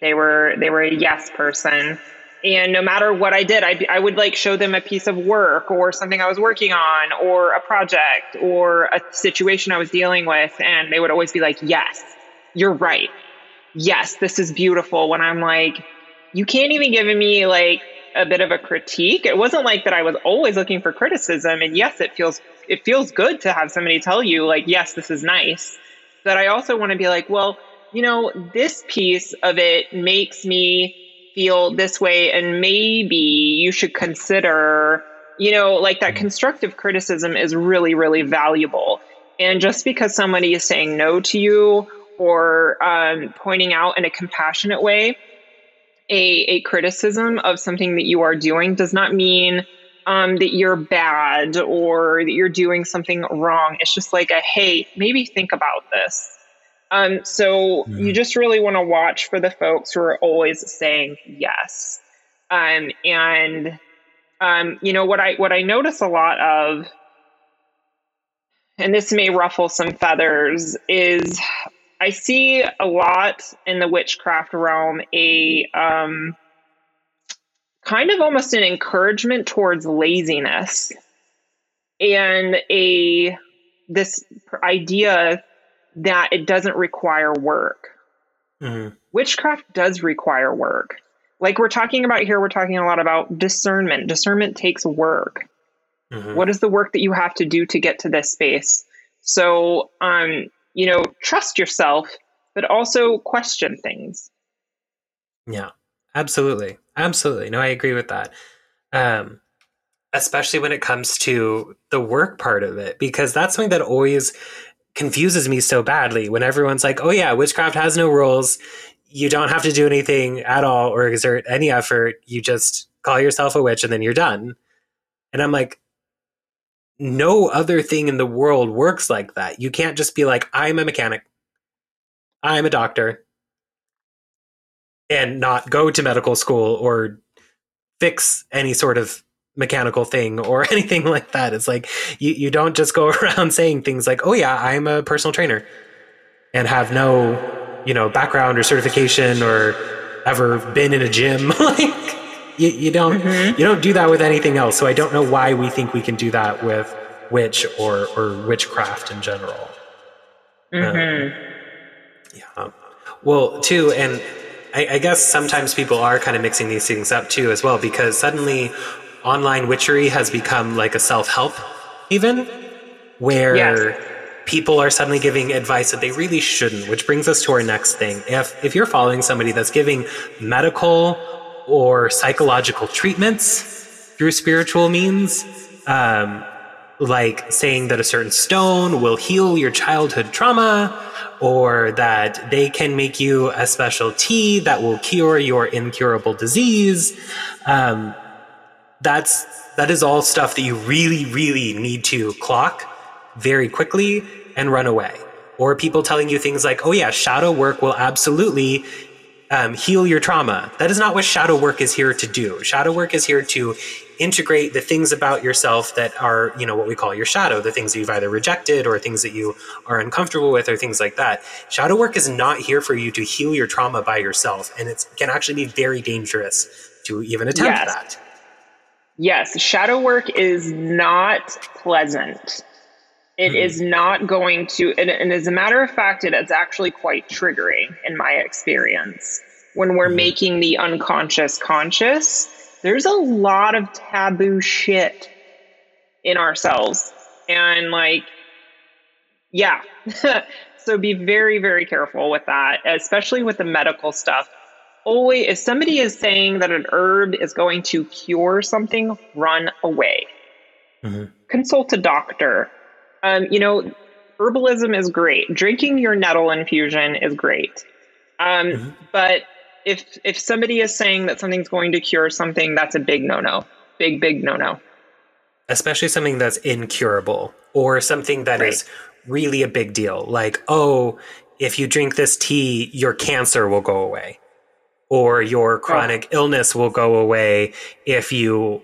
They were they were a yes person. And no matter what I did, I, I would like show them a piece of work or something I was working on or a project or a situation I was dealing with. And they would always be like, yes, you're right. Yes, this is beautiful. When I'm like, you can't even give me like a bit of a critique. It wasn't like that I was always looking for criticism. And yes, it feels it feels good to have somebody tell you like, yes, this is nice. But I also want to be like, well, you know, this piece of it makes me feel this way and maybe you should consider, you know, like that mm-hmm. constructive criticism is really really valuable. And just because somebody is saying no to you or um, pointing out in a compassionate way a, a criticism of something that you are doing does not mean um, that you're bad or that you're doing something wrong. It's just like a hey, maybe think about this. Um, so mm. you just really want to watch for the folks who are always saying yes. Um, and um, you know what I what I notice a lot of, and this may ruffle some feathers, is I see a lot in the witchcraft realm a um, kind of almost an encouragement towards laziness and a this idea that it doesn't require work. Mm-hmm. Witchcraft does require work. Like we're talking about here, we're talking a lot about discernment. Discernment takes work. Mm-hmm. What is the work that you have to do to get to this space? So, um, you know, trust yourself, but also question things. Yeah, absolutely. Absolutely. No, I agree with that. Um, especially when it comes to the work part of it, because that's something that always confuses me so badly when everyone's like, oh, yeah, witchcraft has no rules. You don't have to do anything at all or exert any effort. You just call yourself a witch and then you're done. And I'm like, no other thing in the world works like that. You can't just be like, I'm a mechanic, I'm a doctor, and not go to medical school or fix any sort of mechanical thing or anything like that. It's like you, you don't just go around saying things like, oh, yeah, I'm a personal trainer and have no, you know, background or certification or ever been in a gym. like, you, you don't mm-hmm. you don't do that with anything else. So I don't know why we think we can do that with witch or or witchcraft in general. Mm-hmm. Um, yeah. Well, too, and I, I guess sometimes people are kind of mixing these things up too, as well, because suddenly online witchery has become like a self help, even where. Yes people are suddenly giving advice that they really shouldn't, which brings us to our next thing. If if you're following somebody that's giving medical or psychological treatments through spiritual means, um, like saying that a certain stone will heal your childhood trauma, or that they can make you a special tea that will cure your incurable disease. Um, that's that is all stuff that you really, really need to clock very quickly and run away. Or people telling you things like, "Oh yeah, shadow work will absolutely um, heal your trauma. That is not what shadow work is here to do. Shadow work is here to integrate the things about yourself that are, you know, what we call your shadow, the things that you've either rejected or things that you are uncomfortable with or things like that. Shadow work is not here for you to heal your trauma by yourself. And it can actually be very dangerous to even attempt yes. that. Yes, shadow work is not pleasant. It mm-hmm. is not going to, and, and, as a matter of fact, it is actually quite triggering in my experience. When we're mm-hmm. making the unconscious conscious, there's a lot of taboo shit in ourselves. And like, yeah. so be very, very careful with that, especially with the medical stuff. Always, if somebody is saying that an herb is going to cure something, run away. Mm-hmm. Consult a doctor um, you know, herbalism is great. Drinking your nettle infusion is great. Um, mm-hmm. But if if somebody is saying that something's going to cure something, that's a big no no. Big big no no. Especially something that's incurable or something that right. is really a big deal. Like, oh, if you drink this tea, your cancer will go away. Or your chronic oh. illness will go away if you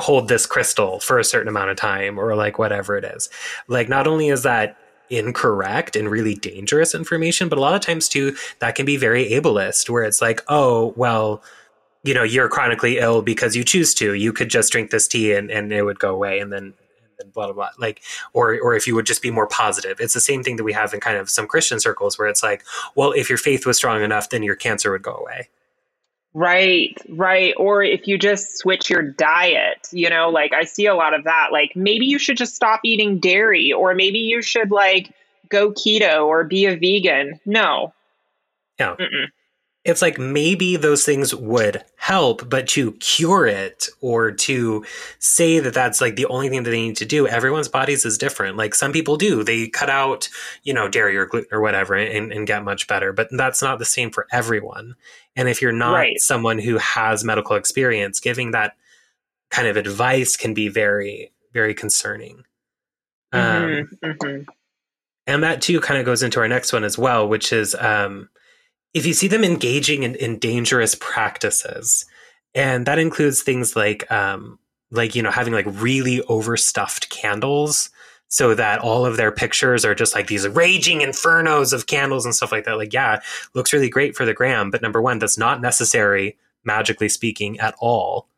hold this crystal for a certain amount of time or like whatever it is. Like not only is that incorrect and really dangerous information. But a lot of times, too, that can be very ableist, where it's like, oh, well, you know, you're chronically ill because you choose to. You could just drink this tea and, and it would go away. And then and blah blah blah like or or if you would just be more positive it's the same thing that we have in kind of some christian circles where it's like well if your faith was strong enough then your cancer would go away Right, right. Or if you just switch your diet, you know, like I see a lot of that. Like maybe you should just stop eating dairy, or maybe you should like go keto or be a vegan. No. No. Mm-mm it's like maybe those things would help, but to cure it or to say that that's like the only thing that they need to do, everyone's bodies is different. Like some people do, they cut out, you know, dairy or gluten or whatever and, and get much better, but that's not the same for everyone. And if you're not right. someone who has medical experience, giving that kind of advice can be very, very concerning. Mm-hmm, um, mm-hmm. And that too kind of goes into our next one as well, which is, um, if you see them engaging in, in dangerous practices, and that includes things like um, like you know having like really overstuffed candles so that all of their pictures are just like these raging infernos of candles and stuff like that. Like yeah looks really great for the gram but number one that's not necessary magically speaking at all.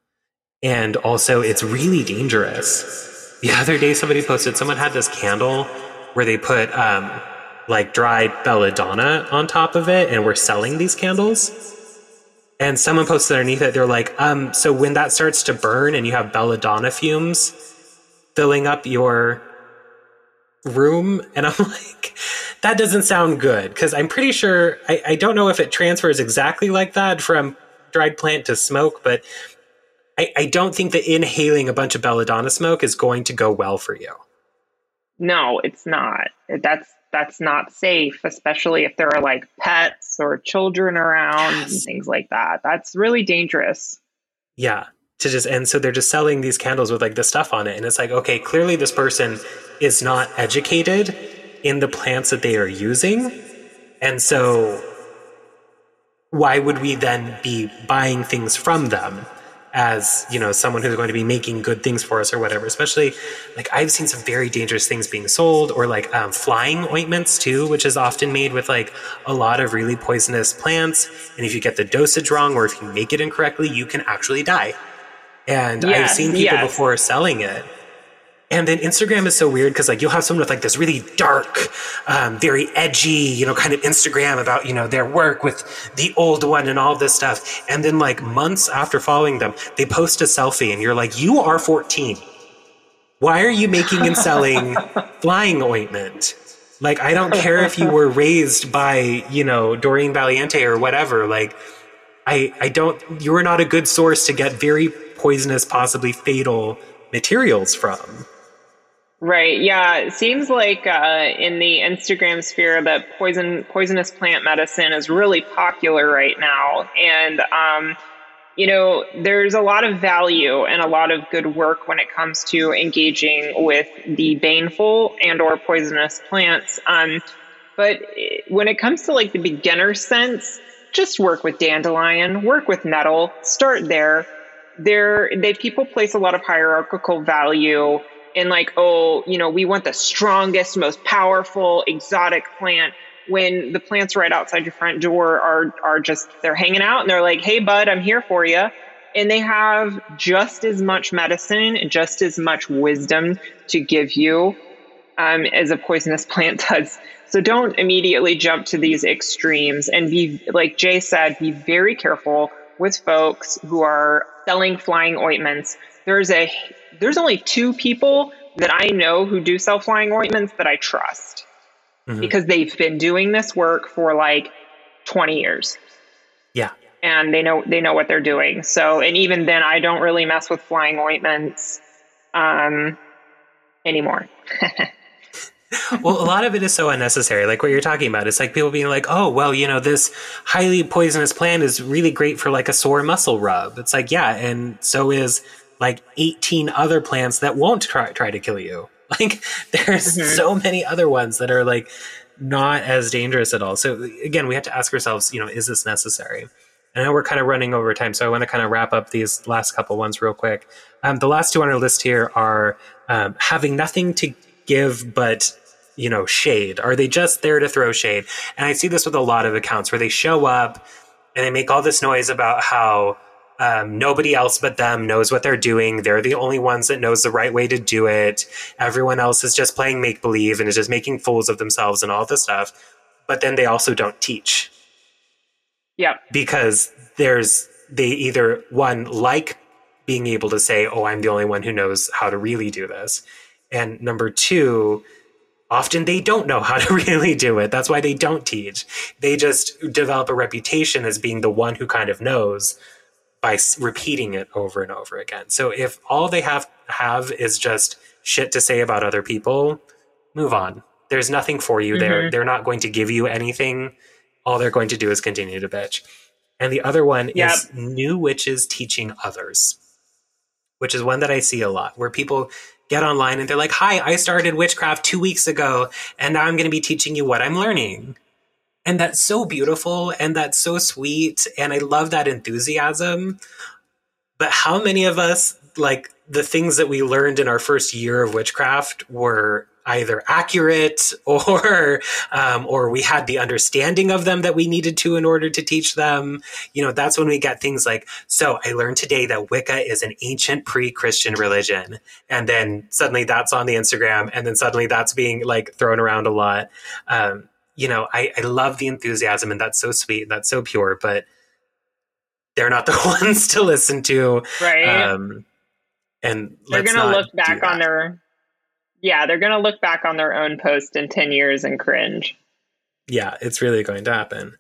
And also it's really dangerous. The other day somebody posted someone had this candle where they put um, like dried belladonna on top of it and we're selling these candles. And someone posted underneath it they're like um so when that starts to burn and you have belladonna fumes filling up your room and i'm like that doesn't sound good because i'm pretty sure I, I don't know if it transfers exactly like that from dried plant to smoke but I, I don't think that inhaling a bunch of belladonna smoke is going to go well for you no it's not that's that's not safe, especially if there are like pets or children around yes. and things like that. That's really dangerous. Yeah. To just and so they're just selling these candles with like the stuff on it. And it's like, okay, clearly this person is not educated in the plants that they are using. And so why would we then be buying things from them? as you know someone who's going to be making good things for us or whatever especially like i've seen some very dangerous things being sold or like um, flying ointments too which is often made with like a lot of really poisonous plants and if you get the dosage wrong or if you make it incorrectly you can actually die and yes, i've seen people yes. before selling it and then Instagram is so weird because like you'll have someone with like this really dark, um, very edgy, you know, kind of Instagram about you know their work with the old one and all this stuff. And then like months after following them, they post a selfie, and you're like, you are 14. Why are you making and selling flying ointment? Like I don't care if you were raised by you know Doreen Valiente or whatever. Like I I don't. You are not a good source to get very poisonous, possibly fatal materials from. Right. Yeah. It seems like uh, in the Instagram sphere that poison poisonous plant medicine is really popular right now, and um, you know there's a lot of value and a lot of good work when it comes to engaging with the baneful and or poisonous plants. Um, but when it comes to like the beginner sense, just work with dandelion, work with nettle, start there. There, they people place a lot of hierarchical value in like, oh, you know, we want the strongest, most powerful, exotic plant when the plants right outside your front door are are just they're hanging out and they're like, "Hey bud, I'm here for you." And they have just as much medicine and just as much wisdom to give you um, as a poisonous plant does. So don't immediately jump to these extremes and be like Jay said, be very careful with folks who are selling flying ointments. There's a there's only two people that I know who do sell flying ointments that I trust mm-hmm. because they've been doing this work for like 20 years. Yeah. And they know they know what they're doing. So and even then I don't really mess with flying ointments um anymore. well, a lot of it is so unnecessary. Like what you're talking about. It's like people being like, oh, well, you know, this highly poisonous plant is really great for like a sore muscle rub. It's like, yeah, and so is like 18 other plants that won't try, try to kill you. Like there's mm-hmm. so many other ones that are like not as dangerous at all. So again, we have to ask ourselves, you know, is this necessary? Know we're kind of running over time, so I want to kind of wrap up these last couple ones real quick. Um, the last two on our list here are um, having nothing to give but you know, shade? Are they just there to throw shade? And I see this with a lot of accounts where they show up and they make all this noise about how um, nobody else but them knows what they're doing. They're the only ones that knows the right way to do it. Everyone else is just playing make believe and is just making fools of themselves and all this stuff. But then they also don't teach. Yeah. Because there's they either one like being able to say, "Oh, I'm the only one who knows how to really do this," and number two, often they don't know how to really do it. That's why they don't teach. They just develop a reputation as being the one who kind of knows by repeating it over and over again. So if all they have have is just shit to say about other people, move on. There's nothing for you mm-hmm. there. They're not going to give you anything. All they're going to do is continue to bitch. And the other one yep. is new witches teaching others, which is one that I see a lot where people get online and they're like, Hi, I started witchcraft two weeks ago, and now I'm going to be teaching you what I'm learning. And that's so beautiful and that's so sweet. And I love that enthusiasm. But how many of us, like, the things that we learned in our first year of witchcraft were either accurate or um, or we had the understanding of them that we needed to in order to teach them. You know that's when we get things like so i learned today that wicca is an ancient pre-christian religion. And then suddenly that's on the instagram and then suddenly that's being like thrown around a lot. Um, you know I, I love the enthusiasm and that's so sweet that's so pure but they're not the ones to listen to. Right. Um, and they're gonna look back on their yeah, they're going to look back on their own post in 10 years and cringe. Yeah, it's really going to happen.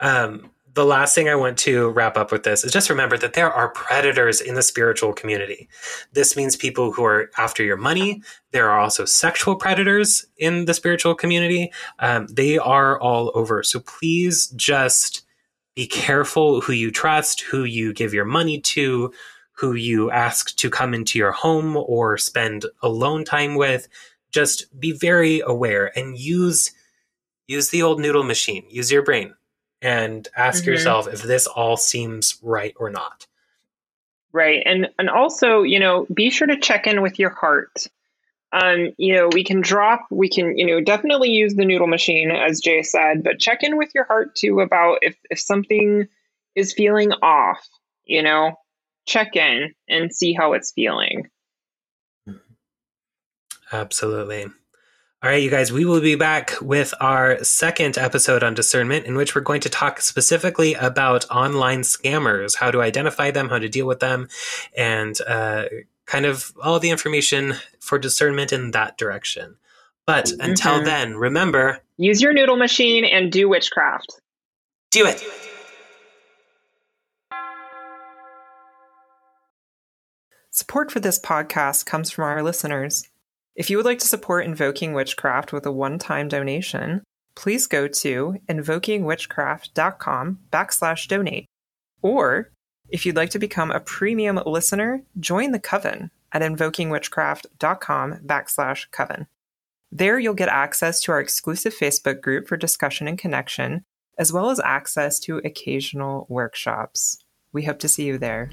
Um, the last thing I want to wrap up with this is just remember that there are predators in the spiritual community. This means people who are after your money. There are also sexual predators in the spiritual community. Um, they are all over. So please just be careful who you trust, who you give your money to, who you ask to come into your home or spend alone time with. Just be very aware and use use the old noodle machine. Use your brain and ask mm-hmm. yourself if this all seems right or not. Right. And and also, you know, be sure to check in with your heart. Um, you know, we can drop, we can, you know, definitely use the noodle machine, as Jay said, but check in with your heart too about if, if something is feeling off, you know, check in and see how it's feeling. Absolutely. All right, you guys, we will be back with our second episode on discernment, in which we're going to talk specifically about online scammers, how to identify them, how to deal with them, and uh, kind of all the information for discernment in that direction. But until mm-hmm. then, remember use your noodle machine and do witchcraft. Do it. Support for this podcast comes from our listeners. If you would like to support Invoking Witchcraft with a one-time donation, please go to invokingwitchcraft.com backslash donate. Or if you'd like to become a premium listener, join the coven at invokingwitchcraft.com backslash coven. There you'll get access to our exclusive Facebook group for discussion and connection, as well as access to occasional workshops. We hope to see you there.